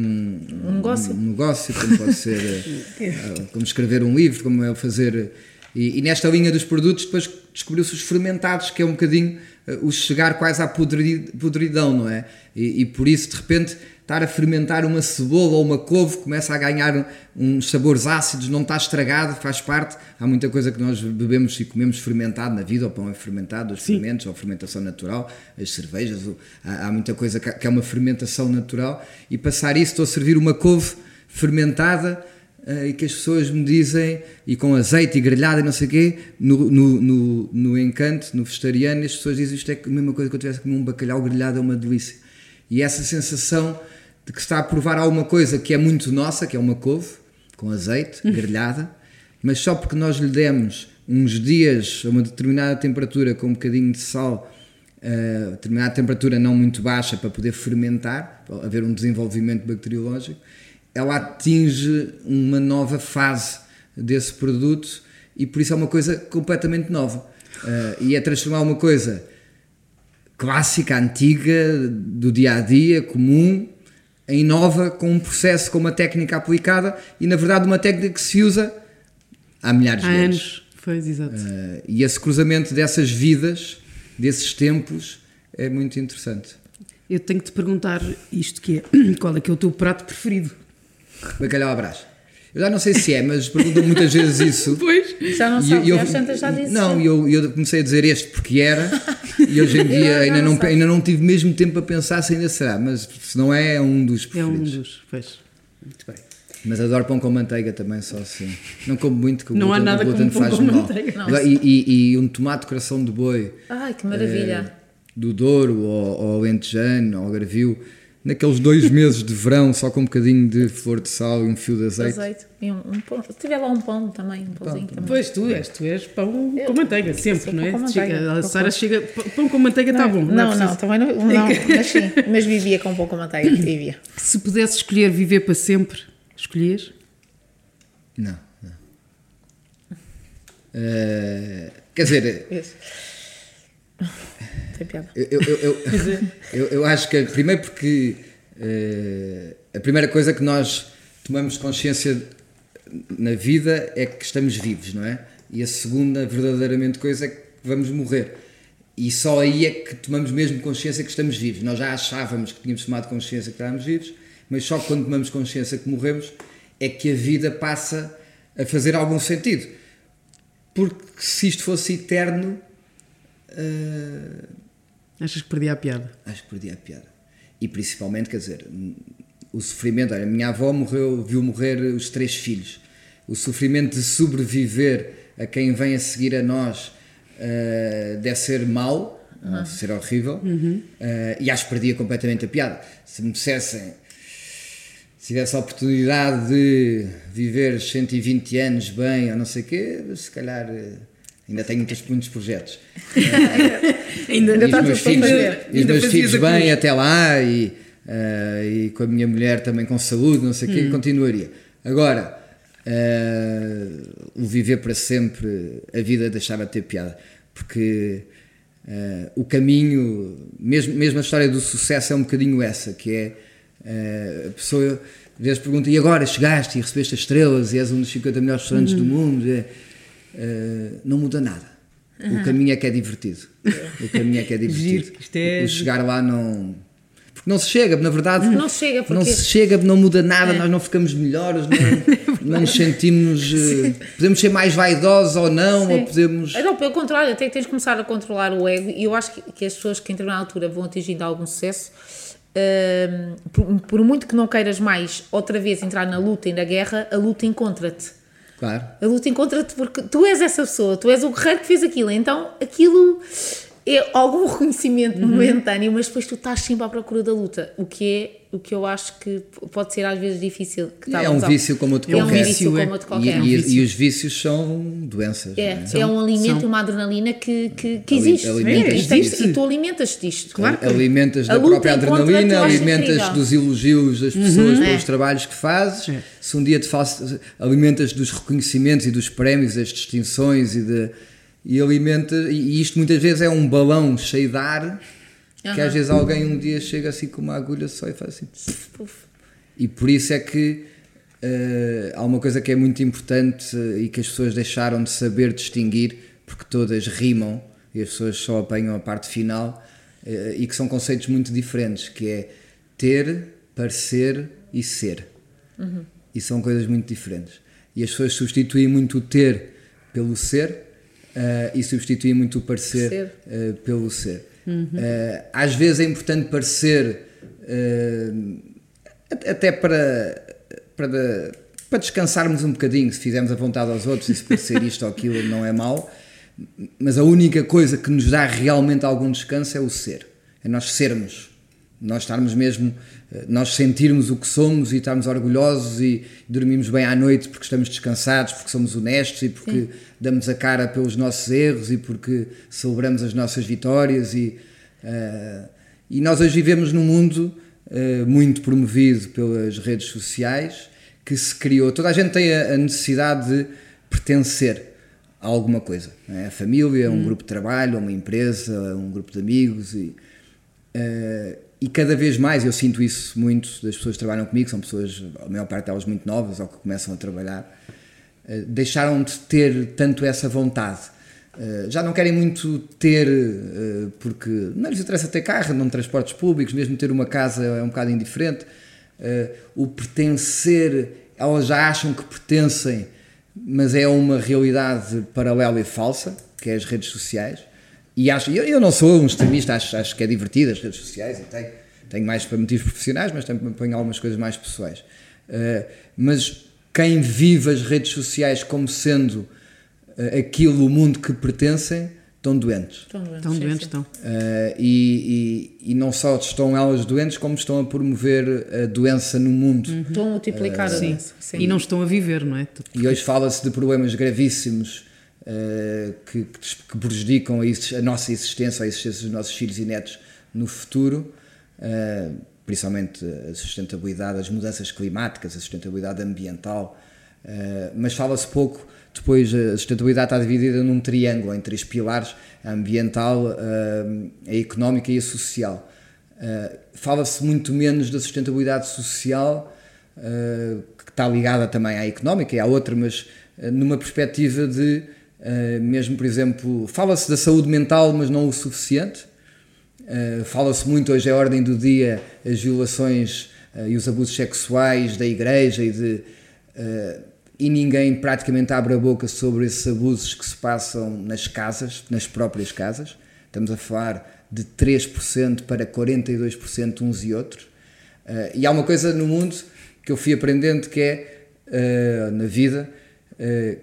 [SPEAKER 3] Um negócio.
[SPEAKER 2] um negócio, como pode ser eh, <laughs> como escrever um livro, como é fazer. eh, E, e nesta linha dos produtos, depois descobriu-se os fermentados, que é um bocadinho eh, o chegar quase à podri- podridão, não é? E, e por isso, de repente, estar a fermentar uma cebola ou uma couve começa a ganhar uns sabores ácidos, não está estragado, faz parte. Há muita coisa que nós bebemos e comemos fermentado na vida, o pão é fermentado, os fermentos, ou a fermentação natural, as cervejas, há, há muita coisa que, que é uma fermentação natural. E passar isso, estou a servir uma couve fermentada e que as pessoas me dizem, e com azeite e grelhada e não sei o quê, no, no, no, no encanto, no vegetariano, as pessoas dizem isto é a mesma coisa que eu tivesse comer um bacalhau grelhado, é uma delícia. E essa sensação de que está a provar alguma coisa que é muito nossa, que é uma couve, com azeite, grelhada, mas só porque nós lhe demos uns dias a uma determinada temperatura com um bocadinho de sal, a determinada temperatura não muito baixa para poder fermentar, para haver um desenvolvimento bacteriológico, ela atinge uma nova fase desse produto e por isso é uma coisa completamente nova. Eh, e é transformar uma coisa clássica, antiga, do dia a dia, comum, em nova, com um processo, com uma técnica aplicada e, na verdade, uma técnica que se usa há milhares
[SPEAKER 1] Há
[SPEAKER 2] de anos.
[SPEAKER 1] anos. Pois, exato.
[SPEAKER 2] Eh, e esse cruzamento dessas vidas, desses tempos, é muito interessante.
[SPEAKER 1] Eu tenho que te perguntar isto que é, <clears throat> qual é que é o teu prato preferido?
[SPEAKER 2] Bacalhau à brás. Eu já não sei se é, mas perguntam muitas vezes isso. <laughs>
[SPEAKER 1] Pois.
[SPEAKER 3] Já não
[SPEAKER 2] E
[SPEAKER 3] sabes,
[SPEAKER 2] eu-
[SPEAKER 3] tantas já disse.
[SPEAKER 2] Não, eu, eu comecei a dizer este porque era, e hoje em <laughs> dia ainda
[SPEAKER 3] não
[SPEAKER 2] não, ainda não tive mesmo tempo a pensar se ainda será, mas se não é, é um dos
[SPEAKER 1] É um
[SPEAKER 2] preferidos.
[SPEAKER 1] dos. Pois. Muito bem.
[SPEAKER 2] Mas adoro pão com manteiga também, só assim. Não como muito, que o <laughs>
[SPEAKER 1] Não há nada
[SPEAKER 2] glúten
[SPEAKER 1] como pão
[SPEAKER 2] faz
[SPEAKER 1] com
[SPEAKER 2] mal.
[SPEAKER 1] manteiga.
[SPEAKER 3] Não.
[SPEAKER 2] E, e- e um tomate coração de boi
[SPEAKER 3] Ai, que maravilha.
[SPEAKER 2] do Douro ou, ou Alentejano ou Algarvio, naqueles dois meses de verão, só com um bocadinho de flor de sal e um fio de azeite.
[SPEAKER 3] Azeite. E um, um pão. Se tiver lá um pão também, um pãozinho também.
[SPEAKER 1] Pois tu és, tu és pão
[SPEAKER 3] Eu-
[SPEAKER 1] com manteiga,
[SPEAKER 3] sou
[SPEAKER 1] sempre,
[SPEAKER 3] pão
[SPEAKER 1] não é?
[SPEAKER 3] com
[SPEAKER 1] Chega-
[SPEAKER 3] manteiga,
[SPEAKER 1] a
[SPEAKER 3] pão
[SPEAKER 1] Sara
[SPEAKER 3] com-
[SPEAKER 1] chega. Pão com manteiga está bom. Não,
[SPEAKER 3] Não,
[SPEAKER 1] é
[SPEAKER 3] não, também não, não <laughs> mas sim, mas vivia com um pouco de manteiga, vivia.
[SPEAKER 1] Se pudesse escolher viver para sempre, escolhias?
[SPEAKER 2] Não, não. Eh, quer dizer,
[SPEAKER 3] Esse. Tem piada.
[SPEAKER 2] eu, eu, eu, <laughs> eu, eu- acho que primeiro porque eh, a primeira coisa que nós tomamos consciência na vida é que estamos vivos, não é? E a segunda verdadeiramente coisa é que vamos morrer. E só aí é que tomamos mesmo consciência que estamos vivos. Nós já achávamos que tínhamos tomado consciência que estávamos vivos, mas só quando tomamos consciência que morremos é que a vida passa a fazer algum sentido. Porque se isto fosse eterno, eh,
[SPEAKER 1] Achas que perdi a piada?
[SPEAKER 2] acho que perdi a piada. E principalmente, quer dizer, o sofrimento. Olha, a minha avó morreu, viu morrer os três filhos. O sofrimento de sobreviver a quem vem a seguir a nós eh, deve ser mau, deve ser horrível. Eh, e acho que perdia completamente a piada. Se me dissessem. Se tivesse a oportunidade de viver 120 anos bem ou não sei o quê, se calhar eh, ainda tenho muitos, muitos projetos. <laughs>
[SPEAKER 1] Ainda,
[SPEAKER 2] E os
[SPEAKER 3] está
[SPEAKER 2] meus filhos,
[SPEAKER 3] para
[SPEAKER 2] e
[SPEAKER 3] fazer.
[SPEAKER 2] os
[SPEAKER 1] Ainda
[SPEAKER 2] meus filhos
[SPEAKER 1] cruz.
[SPEAKER 2] bem até lá e, eh, e com a minha mulher também com saúde, não sei o
[SPEAKER 1] Hum.
[SPEAKER 2] quê, continuaria. Agora, eh, o viver para sempre, a vida deixava de ter piada, porque eh, o caminho, mesmo, mesmo a história do sucesso é um bocadinho essa, que é a pessoa às vezes pergunta, e agora chegaste e recebeste as estrelas e és um dos 50 melhores restaurantes
[SPEAKER 1] Hum.
[SPEAKER 2] do mundo? É, uh, não muda nada. O caminho é que é divertido. O caminho é que é <laughs> divertido.
[SPEAKER 1] Giro, é-
[SPEAKER 2] O chegar lá não. Porque não se chega, na verdade.
[SPEAKER 3] Não se chega, porque-
[SPEAKER 2] Não se chega, não muda nada, nós não ficamos melhores, não, <laughs> não nos sentimos. eh, podemos ser mais vaidosos ou não, ou podemos.
[SPEAKER 3] Não, pelo contrário, até que tens de começar a controlar o ego e eu acho que, que as pessoas que em determinada altura vão atingindo algum sucesso, por, por muito que não queiras mais outra vez entrar na luta e na guerra, a luta encontra-te.
[SPEAKER 2] Claro.
[SPEAKER 3] A luta encontra-te porque tu és essa pessoa, tu és o guerreiro que fez aquilo, então aquilo é algum reconhecimento
[SPEAKER 2] Uhum.
[SPEAKER 3] momentâneo, mas depois tu estás sempre à procura da luta, o que é o que eu acho que pode ser às vezes difícil. Que
[SPEAKER 2] É um vício como outro
[SPEAKER 3] É um
[SPEAKER 2] qualquer.
[SPEAKER 3] vício
[SPEAKER 1] É.
[SPEAKER 3] como outro
[SPEAKER 2] E,
[SPEAKER 3] qualquer.
[SPEAKER 2] e-
[SPEAKER 1] vício.
[SPEAKER 2] e os vícios são doenças.
[SPEAKER 3] É,
[SPEAKER 2] não é?
[SPEAKER 1] São-
[SPEAKER 3] é um alimento,
[SPEAKER 1] são-
[SPEAKER 3] uma adrenalina que, que, que existe.
[SPEAKER 2] alimentas
[SPEAKER 3] e, tens- e tu alimentas disto.
[SPEAKER 1] Claro.
[SPEAKER 2] alimentas
[SPEAKER 3] A
[SPEAKER 2] da própria adrenalina, alimentas dos elogios das pessoas
[SPEAKER 3] É.
[SPEAKER 2] pelos trabalhos que fazes.
[SPEAKER 1] É.
[SPEAKER 2] Se um dia te faz, alimentas dos reconhecimentos e dos prémios, das distinções e de e alimenta e isto muitas vezes é um balão cheio de ar que às vezes alguém um dia chega assim com uma agulha só e faz assim
[SPEAKER 3] Puf.
[SPEAKER 2] e por isso é que eh, há uma coisa que é muito importante eh, e que as pessoas deixaram de saber distinguir, porque todas rimam e as pessoas só apanham a parte final, eh, e que são conceitos muito diferentes, que é ter, parecer e ser. E são coisas muito diferentes. E as pessoas substituem muito o ter pelo ser e substituem muito o parecer
[SPEAKER 3] Ser.
[SPEAKER 2] eh, pelo ser. Eh, às vezes é importante parecer eh, at- até para, para, para descansarmos um bocadinho, se fizermos a vontade aos outros e se parecer isto ou aquilo não é mau, mas a única coisa que nos dá realmente algum descanso é o ser, é nós sermos, nós estarmos mesmo, eh, nós sentirmos o que somos e estarmos orgulhosos e dormimos bem à noite porque estamos descansados, porque somos honestos e porque damos a cara pelos nossos erros e porque celebramos as nossas vitórias e, eh, e nós hoje vivemos num mundo eh, muito promovido pelas redes sociais que se criou, toda a gente tem a, a necessidade de pertencer a alguma coisa, é? a família, um grupo de trabalho, uma empresa, um grupo de amigos e, eh, e cada vez mais eu sinto isso muito das pessoas que trabalham comigo, são pessoas, a maior parte delas muito novas ou que começam a trabalhar, eh, deixaram de ter tanto essa vontade. Eh, já não querem muito ter, eh, porque não lhes interessa ter carro, não transportes públicos, mesmo ter uma casa é um bocado indiferente. O pertencer, elas já acham que pertencem, mas é uma realidade paralela e falsa, que é as redes sociais. E acho, eu, eu não sou um extremista, acho, acho que é divertido as redes sociais, e tenho, tenho mais para motivos profissionais, mas também ponho algumas coisas mais pessoais. Eh, mas quem vive as redes sociais como sendo eh, aquilo, o mundo que pertencem, estão doentes.
[SPEAKER 3] Estão doentes,
[SPEAKER 1] Estão
[SPEAKER 3] sim,
[SPEAKER 1] doentes,
[SPEAKER 3] sim.
[SPEAKER 1] estão.
[SPEAKER 2] Uh, e, e, e não só estão elas doentes, como estão a promover a doença no mundo.
[SPEAKER 3] Estão a multiplicar a
[SPEAKER 1] Sim.
[SPEAKER 3] doença. Sim.
[SPEAKER 1] E não estão a viver, não é?
[SPEAKER 2] E hoje fala-se de problemas gravíssimos uh, que, que, prejudicam a, a nossa existência, a existência dos nossos filhos e netos no futuro, uh, principalmente a sustentabilidade, as mudanças climáticas, a sustentabilidade ambiental, uh, mas fala-se pouco. Depois, a sustentabilidade está dividida num triângulo, em três pilares: a ambiental, a económica e a social. Fala-se muito menos da sustentabilidade social, que está ligada também à económica e à outra, mas numa perspectiva de, uh, mesmo por exemplo, fala-se da saúde mental, mas não o suficiente. Uh, Fala-se muito hoje, é a ordem do dia, as violações uh, e os abusos sexuais da igreja e de. e ninguém praticamente abre a boca sobre esses abusos que se passam nas casas, nas próprias casas. Estamos a falar de 3% para 42% uns e outros. E há uma coisa no mundo que eu fui aprendendo que é, na vida,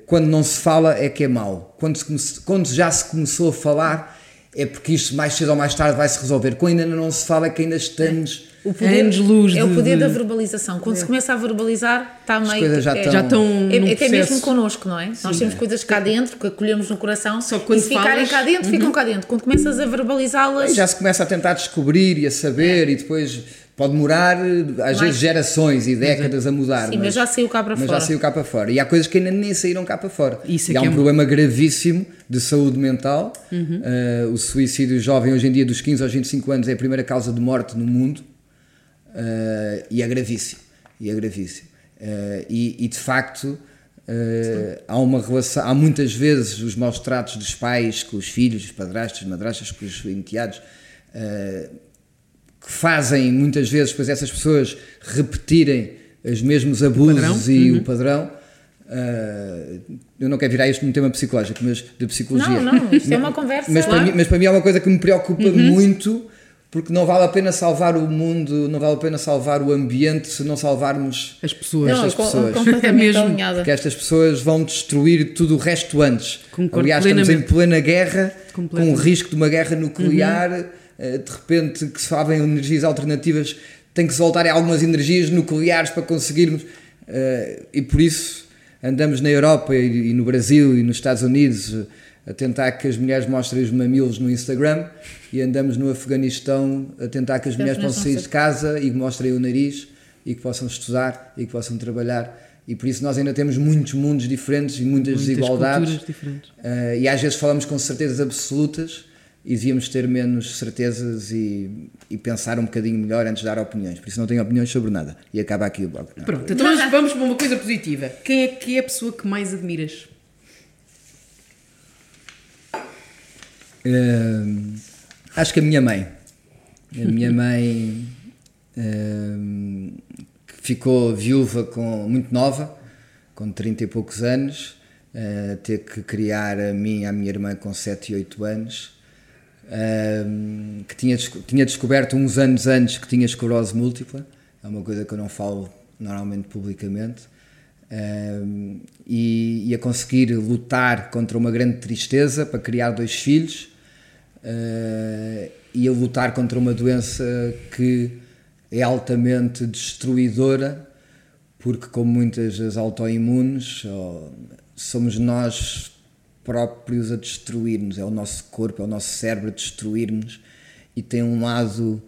[SPEAKER 2] quando não se fala é que é mau. Quando, se quando já se começou a falar é porque isto mais cedo ou mais tarde vai se resolver. Quando ainda não se fala é que ainda estamos...
[SPEAKER 3] O poder,
[SPEAKER 1] Anos-luz
[SPEAKER 3] é o
[SPEAKER 1] de-
[SPEAKER 3] poder
[SPEAKER 1] de-
[SPEAKER 3] da verbalização. Quando se começa a verbalizar, está meio.
[SPEAKER 2] coisas já
[SPEAKER 3] é,
[SPEAKER 2] estão-
[SPEAKER 1] Já estão
[SPEAKER 3] É, é até
[SPEAKER 1] processo.
[SPEAKER 3] mesmo connosco, não é? Nós temos coisas cá dentro que acolhemos no coração
[SPEAKER 1] Só que quando
[SPEAKER 3] e se ficarem
[SPEAKER 1] falas-
[SPEAKER 3] cá dentro, ficam cá dentro. Quando começas a verbalizá-las,
[SPEAKER 2] E já se começa a tentar descobrir e a saber e depois pode demorar às vezes gerações e décadas a mudar.
[SPEAKER 3] Sim, mas já saiu cá para
[SPEAKER 2] mas
[SPEAKER 3] fora.
[SPEAKER 2] já saiu cá para fora. E há coisas que ainda nem saíram cá para fora.
[SPEAKER 1] Isso é
[SPEAKER 2] e há um
[SPEAKER 1] é-
[SPEAKER 2] problema gravíssimo de saúde mental.
[SPEAKER 3] Uhum.
[SPEAKER 2] Uh, o suicídio jovem hoje em dia dos 15 aos 25 anos é a primeira causa de morte no mundo. Uh, e é gravíssimo. E é gravíssimo. Uh, e, e, de facto Uh, há uma relação, há muitas vezes os maus tratos dos pais com os filhos, os padrastos, madrastas, com os enteados, uh, que fazem muitas vezes depois essas pessoas repetirem os mesmos abusos o e uhum. o padrão. Uh, eu não quero virar isto num tema psicológico, mas de psicologia.
[SPEAKER 3] Não, não, isto é uma conversa.
[SPEAKER 2] Mas, para mim, mas para mim é uma coisa que me preocupa uhum. muito porque não vale a pena salvar o mundo, não vale a pena salvar o ambiente se não salvarmos
[SPEAKER 1] as pessoas.
[SPEAKER 3] Não,
[SPEAKER 1] as
[SPEAKER 3] pessoas. <laughs> É mesmo.
[SPEAKER 2] Porque estas pessoas vão destruir tudo o resto antes. Concordo Aliás, estamos em plena guerra, com o risco de uma guerra nuclear. Uhum. Eh, de repente, que se falem energias alternativas, tem que se voltar a algumas energias nucleares para conseguirmos. Eh, e por isso andamos na Europa e no Brasil e nos Estados Unidos a tentar que as mulheres mostrem os mamilos no Instagram e andamos no Afeganistão a tentar que as mulheres possam sair de casa e mostrem o nariz e que possam estudar e que possam trabalhar. E por isso nós ainda temos muitos mundos diferentes e muitas, muitas desigualdades. Uh, e às vezes falamos com certezas absolutas e devíamos ter menos certezas e, e, pensar um bocadinho melhor antes de dar opiniões. Por isso não tenho opiniões sobre nada. E acaba aqui o blog.
[SPEAKER 1] Pronto, então vamos para uma coisa positiva. Quem é que é a pessoa que mais admiras?
[SPEAKER 2] Uh, acho que a minha mãe. A minha <laughs> mãe uh, que ficou viúva com, muito nova, com 30 e poucos anos, uh, ter que criar a mim e a minha irmã com 7 e 8 anos, uh, que tinha, tinha descoberto uns anos antes que tinha esclerose múltipla, é uma coisa que eu não falo normalmente publicamente, e, e, a conseguir lutar contra uma grande tristeza para criar dois filhos uh, e a lutar contra uma doença que é altamente destruidora, porque, como muitas das autoimunes, somos nós próprios a destruir-nos, é o nosso corpo, é o nosso cérebro a destruir-nos. E tem um lado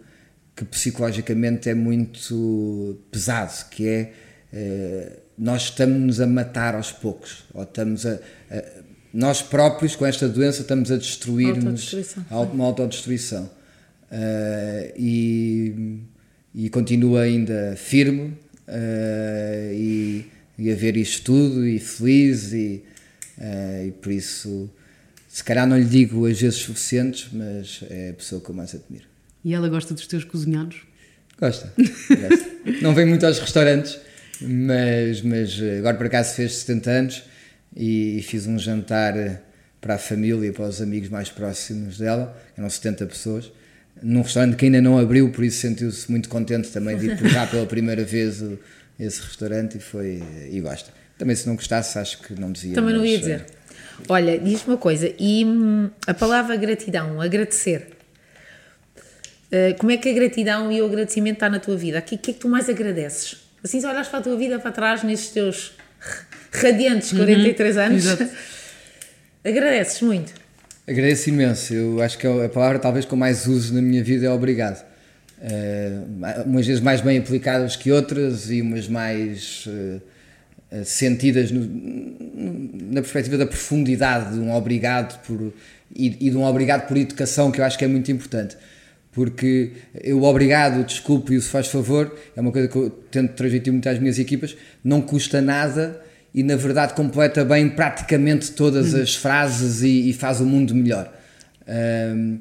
[SPEAKER 2] que psicologicamente é muito pesado, que é uh, nós estamos a matar aos poucos, ou estamos a, a nós próprios com esta doença estamos a destruir-nos uma autodestruição. Uh, e, e continua ainda firme uh, e, e, a ver isto tudo e feliz e, uh, e por isso se calhar não lhe digo as vezes suficientes mas é a pessoa que eu mais admiro
[SPEAKER 1] e ela gosta dos teus cozinhados?
[SPEAKER 2] Gosta, gosta. não vem muito aos restaurantes mas, mas agora por acaso fez 70 anos e fiz um jantar para a família e para os amigos mais próximos dela, eram 70 pessoas, num restaurante que ainda não abriu, por isso sentiu-se muito contente também de ir provar pela primeira vez o, esse restaurante e foi e gosta. Também se não gostasse, acho que não dizia.
[SPEAKER 3] Também não ia dizer. Eh, Olha, diz uma coisa, e hum, a palavra gratidão, agradecer, uh, como é que a gratidão e o agradecimento está na tua vida? O que, que é que tu mais agradeces? Assim, se olhas para a tua vida para trás, nesses teus radiantes 43 uhum, anos. Exato. <laughs> Agradeces muito.
[SPEAKER 2] Agradeço imenso. Eu acho que a palavra talvez que eu mais uso na minha vida é obrigado. Uh, umas vezes mais bem aplicadas que outras e umas mais uh, sentidas no, na perspectiva da profundidade de um obrigado por, e, e, de um obrigado por educação que eu acho que é muito importante. Porque o obrigado, o desculpe e o se faz favor é uma coisa que eu tento transmitir muito às minhas equipas, não custa nada e na verdade completa bem praticamente todas uhum. as frases e, e, faz o mundo melhor. Um,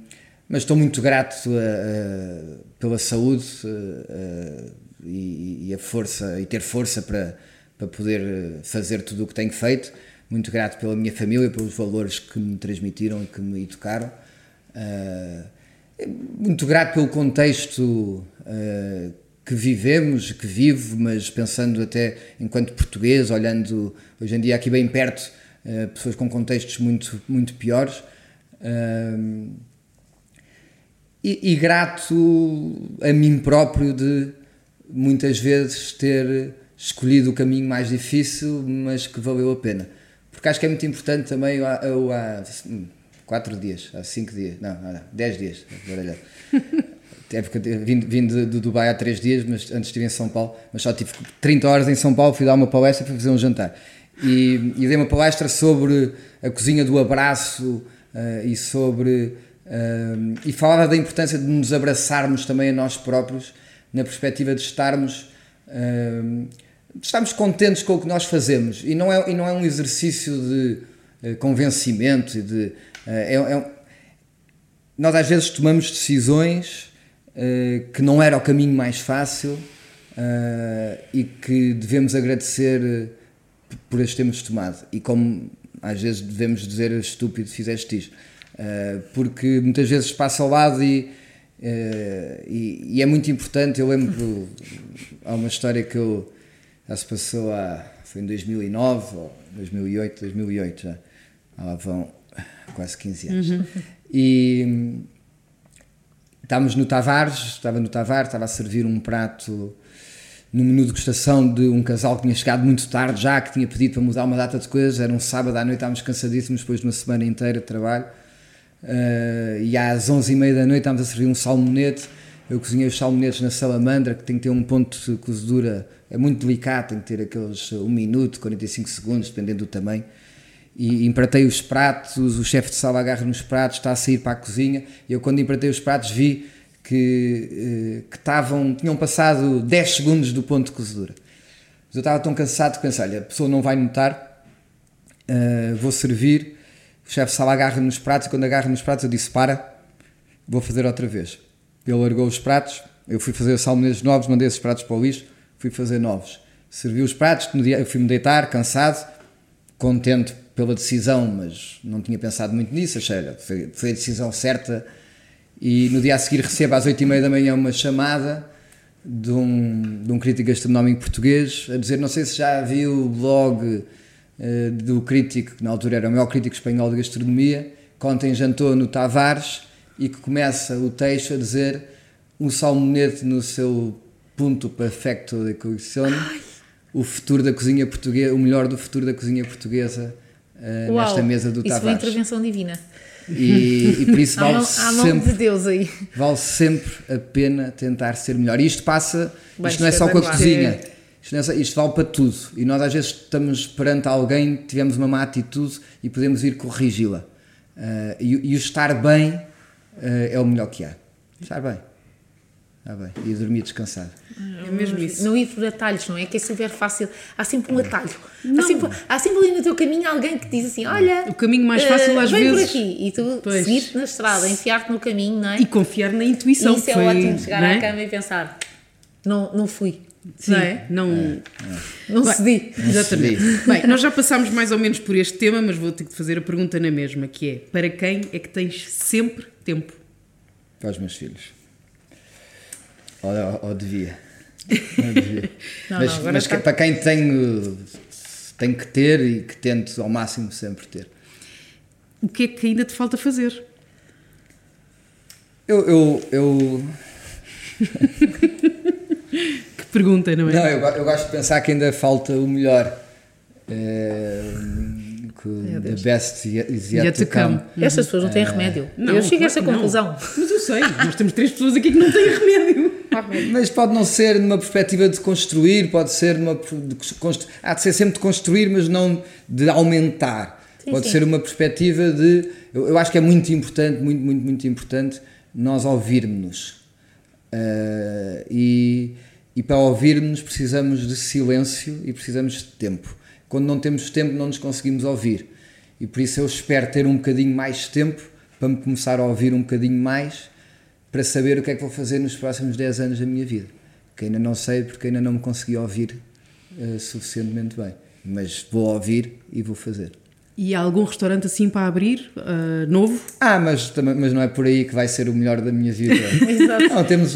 [SPEAKER 2] mas estou muito grato uh, uh, pela saúde uh, e, e, a força e ter força para, para poder fazer tudo o que tenho feito. Muito grato pela minha família, pelos valores que me transmitiram e que me educaram. muito grato pelo contexto que vivemos, que vivo, mas pensando até enquanto português, olhando hoje em dia aqui bem perto, uh, pessoas com contextos muito, muito piores. Uh, e, e, grato a mim próprio de muitas vezes ter escolhido o caminho mais difícil, mas que valeu a pena. Porque acho que é muito importante também, eu, eu há quatro dias, há cinco dias, não, não, dez dias, <laughs> é porque vim, vim de, de, Dubai há três dias, mas antes estive em São Paulo, mas só tive 30 horas em São Paulo, fui dar uma palestra para fazer um jantar. E, e dei uma palestra sobre a cozinha do abraço uh, e sobre. Uh, e falava da importância de nos abraçarmos também a nós próprios, na perspectiva de estarmos estamos contentes com o que nós fazemos e não é, e não é um exercício de uh, convencimento e de uh, é, é, nós às vezes tomamos decisões uh, que não era o caminho mais fácil e que devemos agradecer por as termos tomado. E como às vezes devemos dizer estúpido fizeste isto. Porque muitas vezes passa ao lado e e, e, é muito importante. Eu lembro, há uma história que eu, já se passou há, foi em 2009 ou 2008, 2008 já, lá vão quase 15 anos. Uhum. E estávamos no Tavares, estava no Tavares, estava a servir um prato no menu de degustação de um casal que tinha chegado muito tarde já, que tinha pedido para mudar uma data de coisas, era um sábado à noite, estávamos cansadíssimos depois de uma semana inteira de trabalho, uh, e às 11h30 da noite estávamos a servir um salmonete, eu cozinhei os salmonetes na salamandra, que tem que ter um ponto de cozedura, é muito delicado, tem que ter aqueles 1 minuto, 45 segundos, dependendo do tamanho. E empratei os pratos, o chefe de sala agarra nos pratos, está a sair para a cozinha. E eu, quando empratei os pratos, vi que, eh, que estavam, tinham passado 10 segundos do ponto de cozedura. Mas eu estava tão cansado que pensei: olha, a pessoa não vai notar, uh, vou servir. O chefe de sala agarra nos pratos, e quando agarra nos pratos, eu disse: para, vou fazer outra vez. Ele largou os pratos, eu fui fazer salmonedos novos, mandei esses pratos para o lixo, fui fazer novos. Servi os pratos, eu fui-me deitar, cansado, contente pela decisão, mas não tinha pensado muito nisso, achei, foi, foi a decisão certa. E no dia a seguir recebo às 8 e meia da manhã uma chamada de um, de um crítico gastronómico português a dizer, não sei se já viu o blog uh, do crítico, que na altura era o maior crítico espanhol de gastronomia, que ontem jantou no Tavares e que começa o texto a dizer um salmonete no seu ponto perfeito de cocção, o futuro da cozinha portuguesa, o melhor do futuro da cozinha portuguesa uh, nesta mesa do Tavares.
[SPEAKER 3] Isso foi intervenção divina.
[SPEAKER 2] E, e por isso <laughs> vale,
[SPEAKER 3] há
[SPEAKER 2] sempre,
[SPEAKER 3] de Deus aí.
[SPEAKER 2] vale sempre a pena tentar ser melhor. E isto passa, Bem, isto não é só com a cozinha, é só, isto, vale para tudo. E nós às vezes estamos perante alguém, tivemos uma má atitude e podemos ir corrigi-la. Uh, e, e o estar bem uh, é o melhor que há. Estar bem. Ah, bem. E dormir descansado.
[SPEAKER 1] É mesmo isso.
[SPEAKER 3] Não ir por atalhos, não é? Que é super fácil. Há sempre um atalho. Há sempre, há sempre, ali no teu caminho alguém que diz assim: Olha.
[SPEAKER 1] O caminho mais fácil uh, às
[SPEAKER 3] vem
[SPEAKER 1] vezes.
[SPEAKER 3] por aqui. E tu seguir na estrada, enfiar-te no caminho, não é?
[SPEAKER 1] E confiar na intuição.
[SPEAKER 3] E isso é foi, ótimo, chegar é? à cama e pensar: Não, não fui.
[SPEAKER 1] Sim, não é? Não, é,
[SPEAKER 3] não Bem, cedi.
[SPEAKER 1] Exatamente. Bem, nós já passámos mais ou menos por este tema, mas vou ter que fazer a pergunta na mesma, que é, para quem é que tens sempre tempo?
[SPEAKER 2] Para os meus filhos. Ou, ou devia. Não devia. <laughs> não, mas, não, mas está... para quem tenho, tem que ter e que tento ao máximo sempre ter.
[SPEAKER 1] O que é que ainda te falta fazer?
[SPEAKER 2] Eu. eu, eu... <laughs>
[SPEAKER 1] que pergunta, não é?
[SPEAKER 2] Não, eu, eu gosto de pensar que ainda falta o melhor. É, the best is yet, yet to come.
[SPEAKER 3] come. Estas pessoas não têm remédio. Não, eu chego a esta conclusão.
[SPEAKER 1] Mas eu sei, nós temos três pessoas aqui que não têm remédio.
[SPEAKER 2] Mas pode não ser numa perspectiva de construir, pode ser numa. De constru, há de ser sempre de construir, mas não de aumentar. Sim, pode sim. ser uma perspectiva de. Eu, eu, acho que é muito importante, muito, muito, muito importante nós ouvirmos-nos. Uh, e, e para ouvirmos precisamos de silêncio e precisamos de tempo. Quando não temos tempo, não nos conseguimos ouvir. E por isso eu espero ter um bocadinho mais de tempo para me começar a ouvir um bocadinho mais para saber o que é que vou fazer nos próximos 10 anos da minha vida. Que ainda não sei porque ainda não me consegui ouvir uh, suficientemente bem. Mas vou ouvir e vou fazer.
[SPEAKER 1] E há algum restaurante assim para abrir, uh, novo?
[SPEAKER 2] Ah, mas, mas não é por aí que vai ser o melhor da minha vida. <laughs> Exato. Não, temos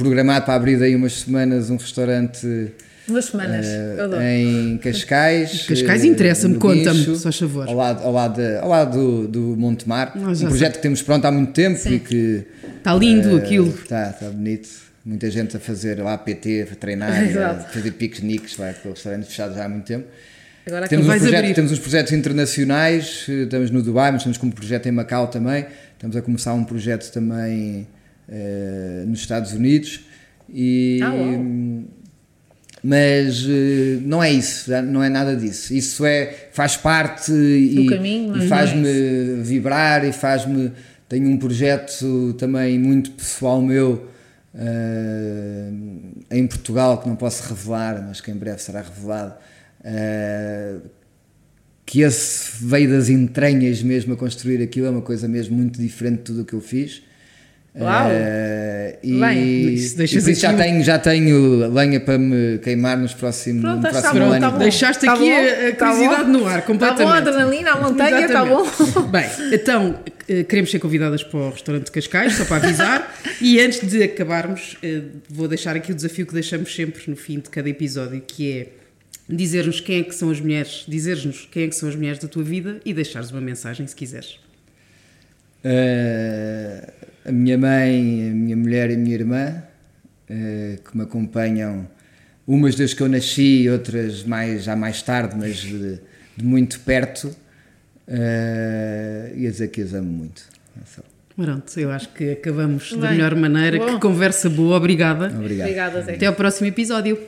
[SPEAKER 2] programado para abrir daí umas semanas um restaurante.
[SPEAKER 3] Duas semanas, uh,
[SPEAKER 2] Em Cascais.
[SPEAKER 1] Cascais interessa-me, conta-me, só favor.
[SPEAKER 2] Ao lado, ao lado, ao lado do, do Montemar. um projeto sei. que temos pronto há muito tempo Sim. e que
[SPEAKER 1] Está lindo uh, aquilo.
[SPEAKER 2] Está, está bonito. Muita gente a fazer lá PT, a treinar, <laughs> a fazer piqueniques, vai, com restaurantes fechados já há muito tempo. Agora temos, uns projetos, temos uns projetos internacionais, estamos no Dubai, mas estamos com um projeto em Macau também. Estamos a começar um projeto também uh, nos Estados Unidos. E,
[SPEAKER 3] ah,
[SPEAKER 2] mas uh, não é isso, não é nada disso. Isso é, faz parte e,
[SPEAKER 3] e
[SPEAKER 2] faz-me é vibrar e faz-me tenho um projeto também muito pessoal meu uh, em Portugal, que não posso revelar, mas que em breve será revelado, uh, que esse veio das entranhas mesmo a construir aquilo, é uma coisa mesmo muito diferente de tudo o que eu fiz.
[SPEAKER 3] Uau!
[SPEAKER 2] Uh, e,
[SPEAKER 1] Bem, isso
[SPEAKER 2] e isso já tenho, já tenho lenha para me queimar nos próximos,
[SPEAKER 3] Pronto,
[SPEAKER 2] no
[SPEAKER 3] está
[SPEAKER 2] próximo
[SPEAKER 3] bom,
[SPEAKER 2] ano.
[SPEAKER 3] tá bom.
[SPEAKER 1] Deixaste
[SPEAKER 3] Tá
[SPEAKER 1] aqui
[SPEAKER 3] bom,
[SPEAKER 1] a, a
[SPEAKER 3] tá
[SPEAKER 1] curiosidade
[SPEAKER 3] bom.
[SPEAKER 1] no ar, completamente.
[SPEAKER 3] Tá bom, adrenalina, a montanha, tá bom. <laughs>
[SPEAKER 1] Bem, então, eh, queremos ser convidadas para o restaurante de Cascais, só para avisar. <laughs> e antes de acabarmos, eh, vou deixar aqui o desafio que deixamos sempre no fim de cada episódio, que é dizer-nos quem é que são as mulheres, dizer-nos quem é que são as mulheres da tua vida e deixares uma mensagem se quiseres.
[SPEAKER 2] Uh, a minha mãe, a minha mulher e a minha irmã, uh, que me acompanham, umas desde que eu nasci, outras mais, já mais tarde, mas de, de muito perto, uh, e a dizer que as amo muito. É só.
[SPEAKER 1] Pronto, eu acho que acabamos da
[SPEAKER 3] Bem,
[SPEAKER 1] melhor maneira.
[SPEAKER 3] bom.
[SPEAKER 1] Que conversa boa, obrigada.
[SPEAKER 2] Obrigado.
[SPEAKER 3] Obrigada, Zé.
[SPEAKER 1] Até ao próximo episódio.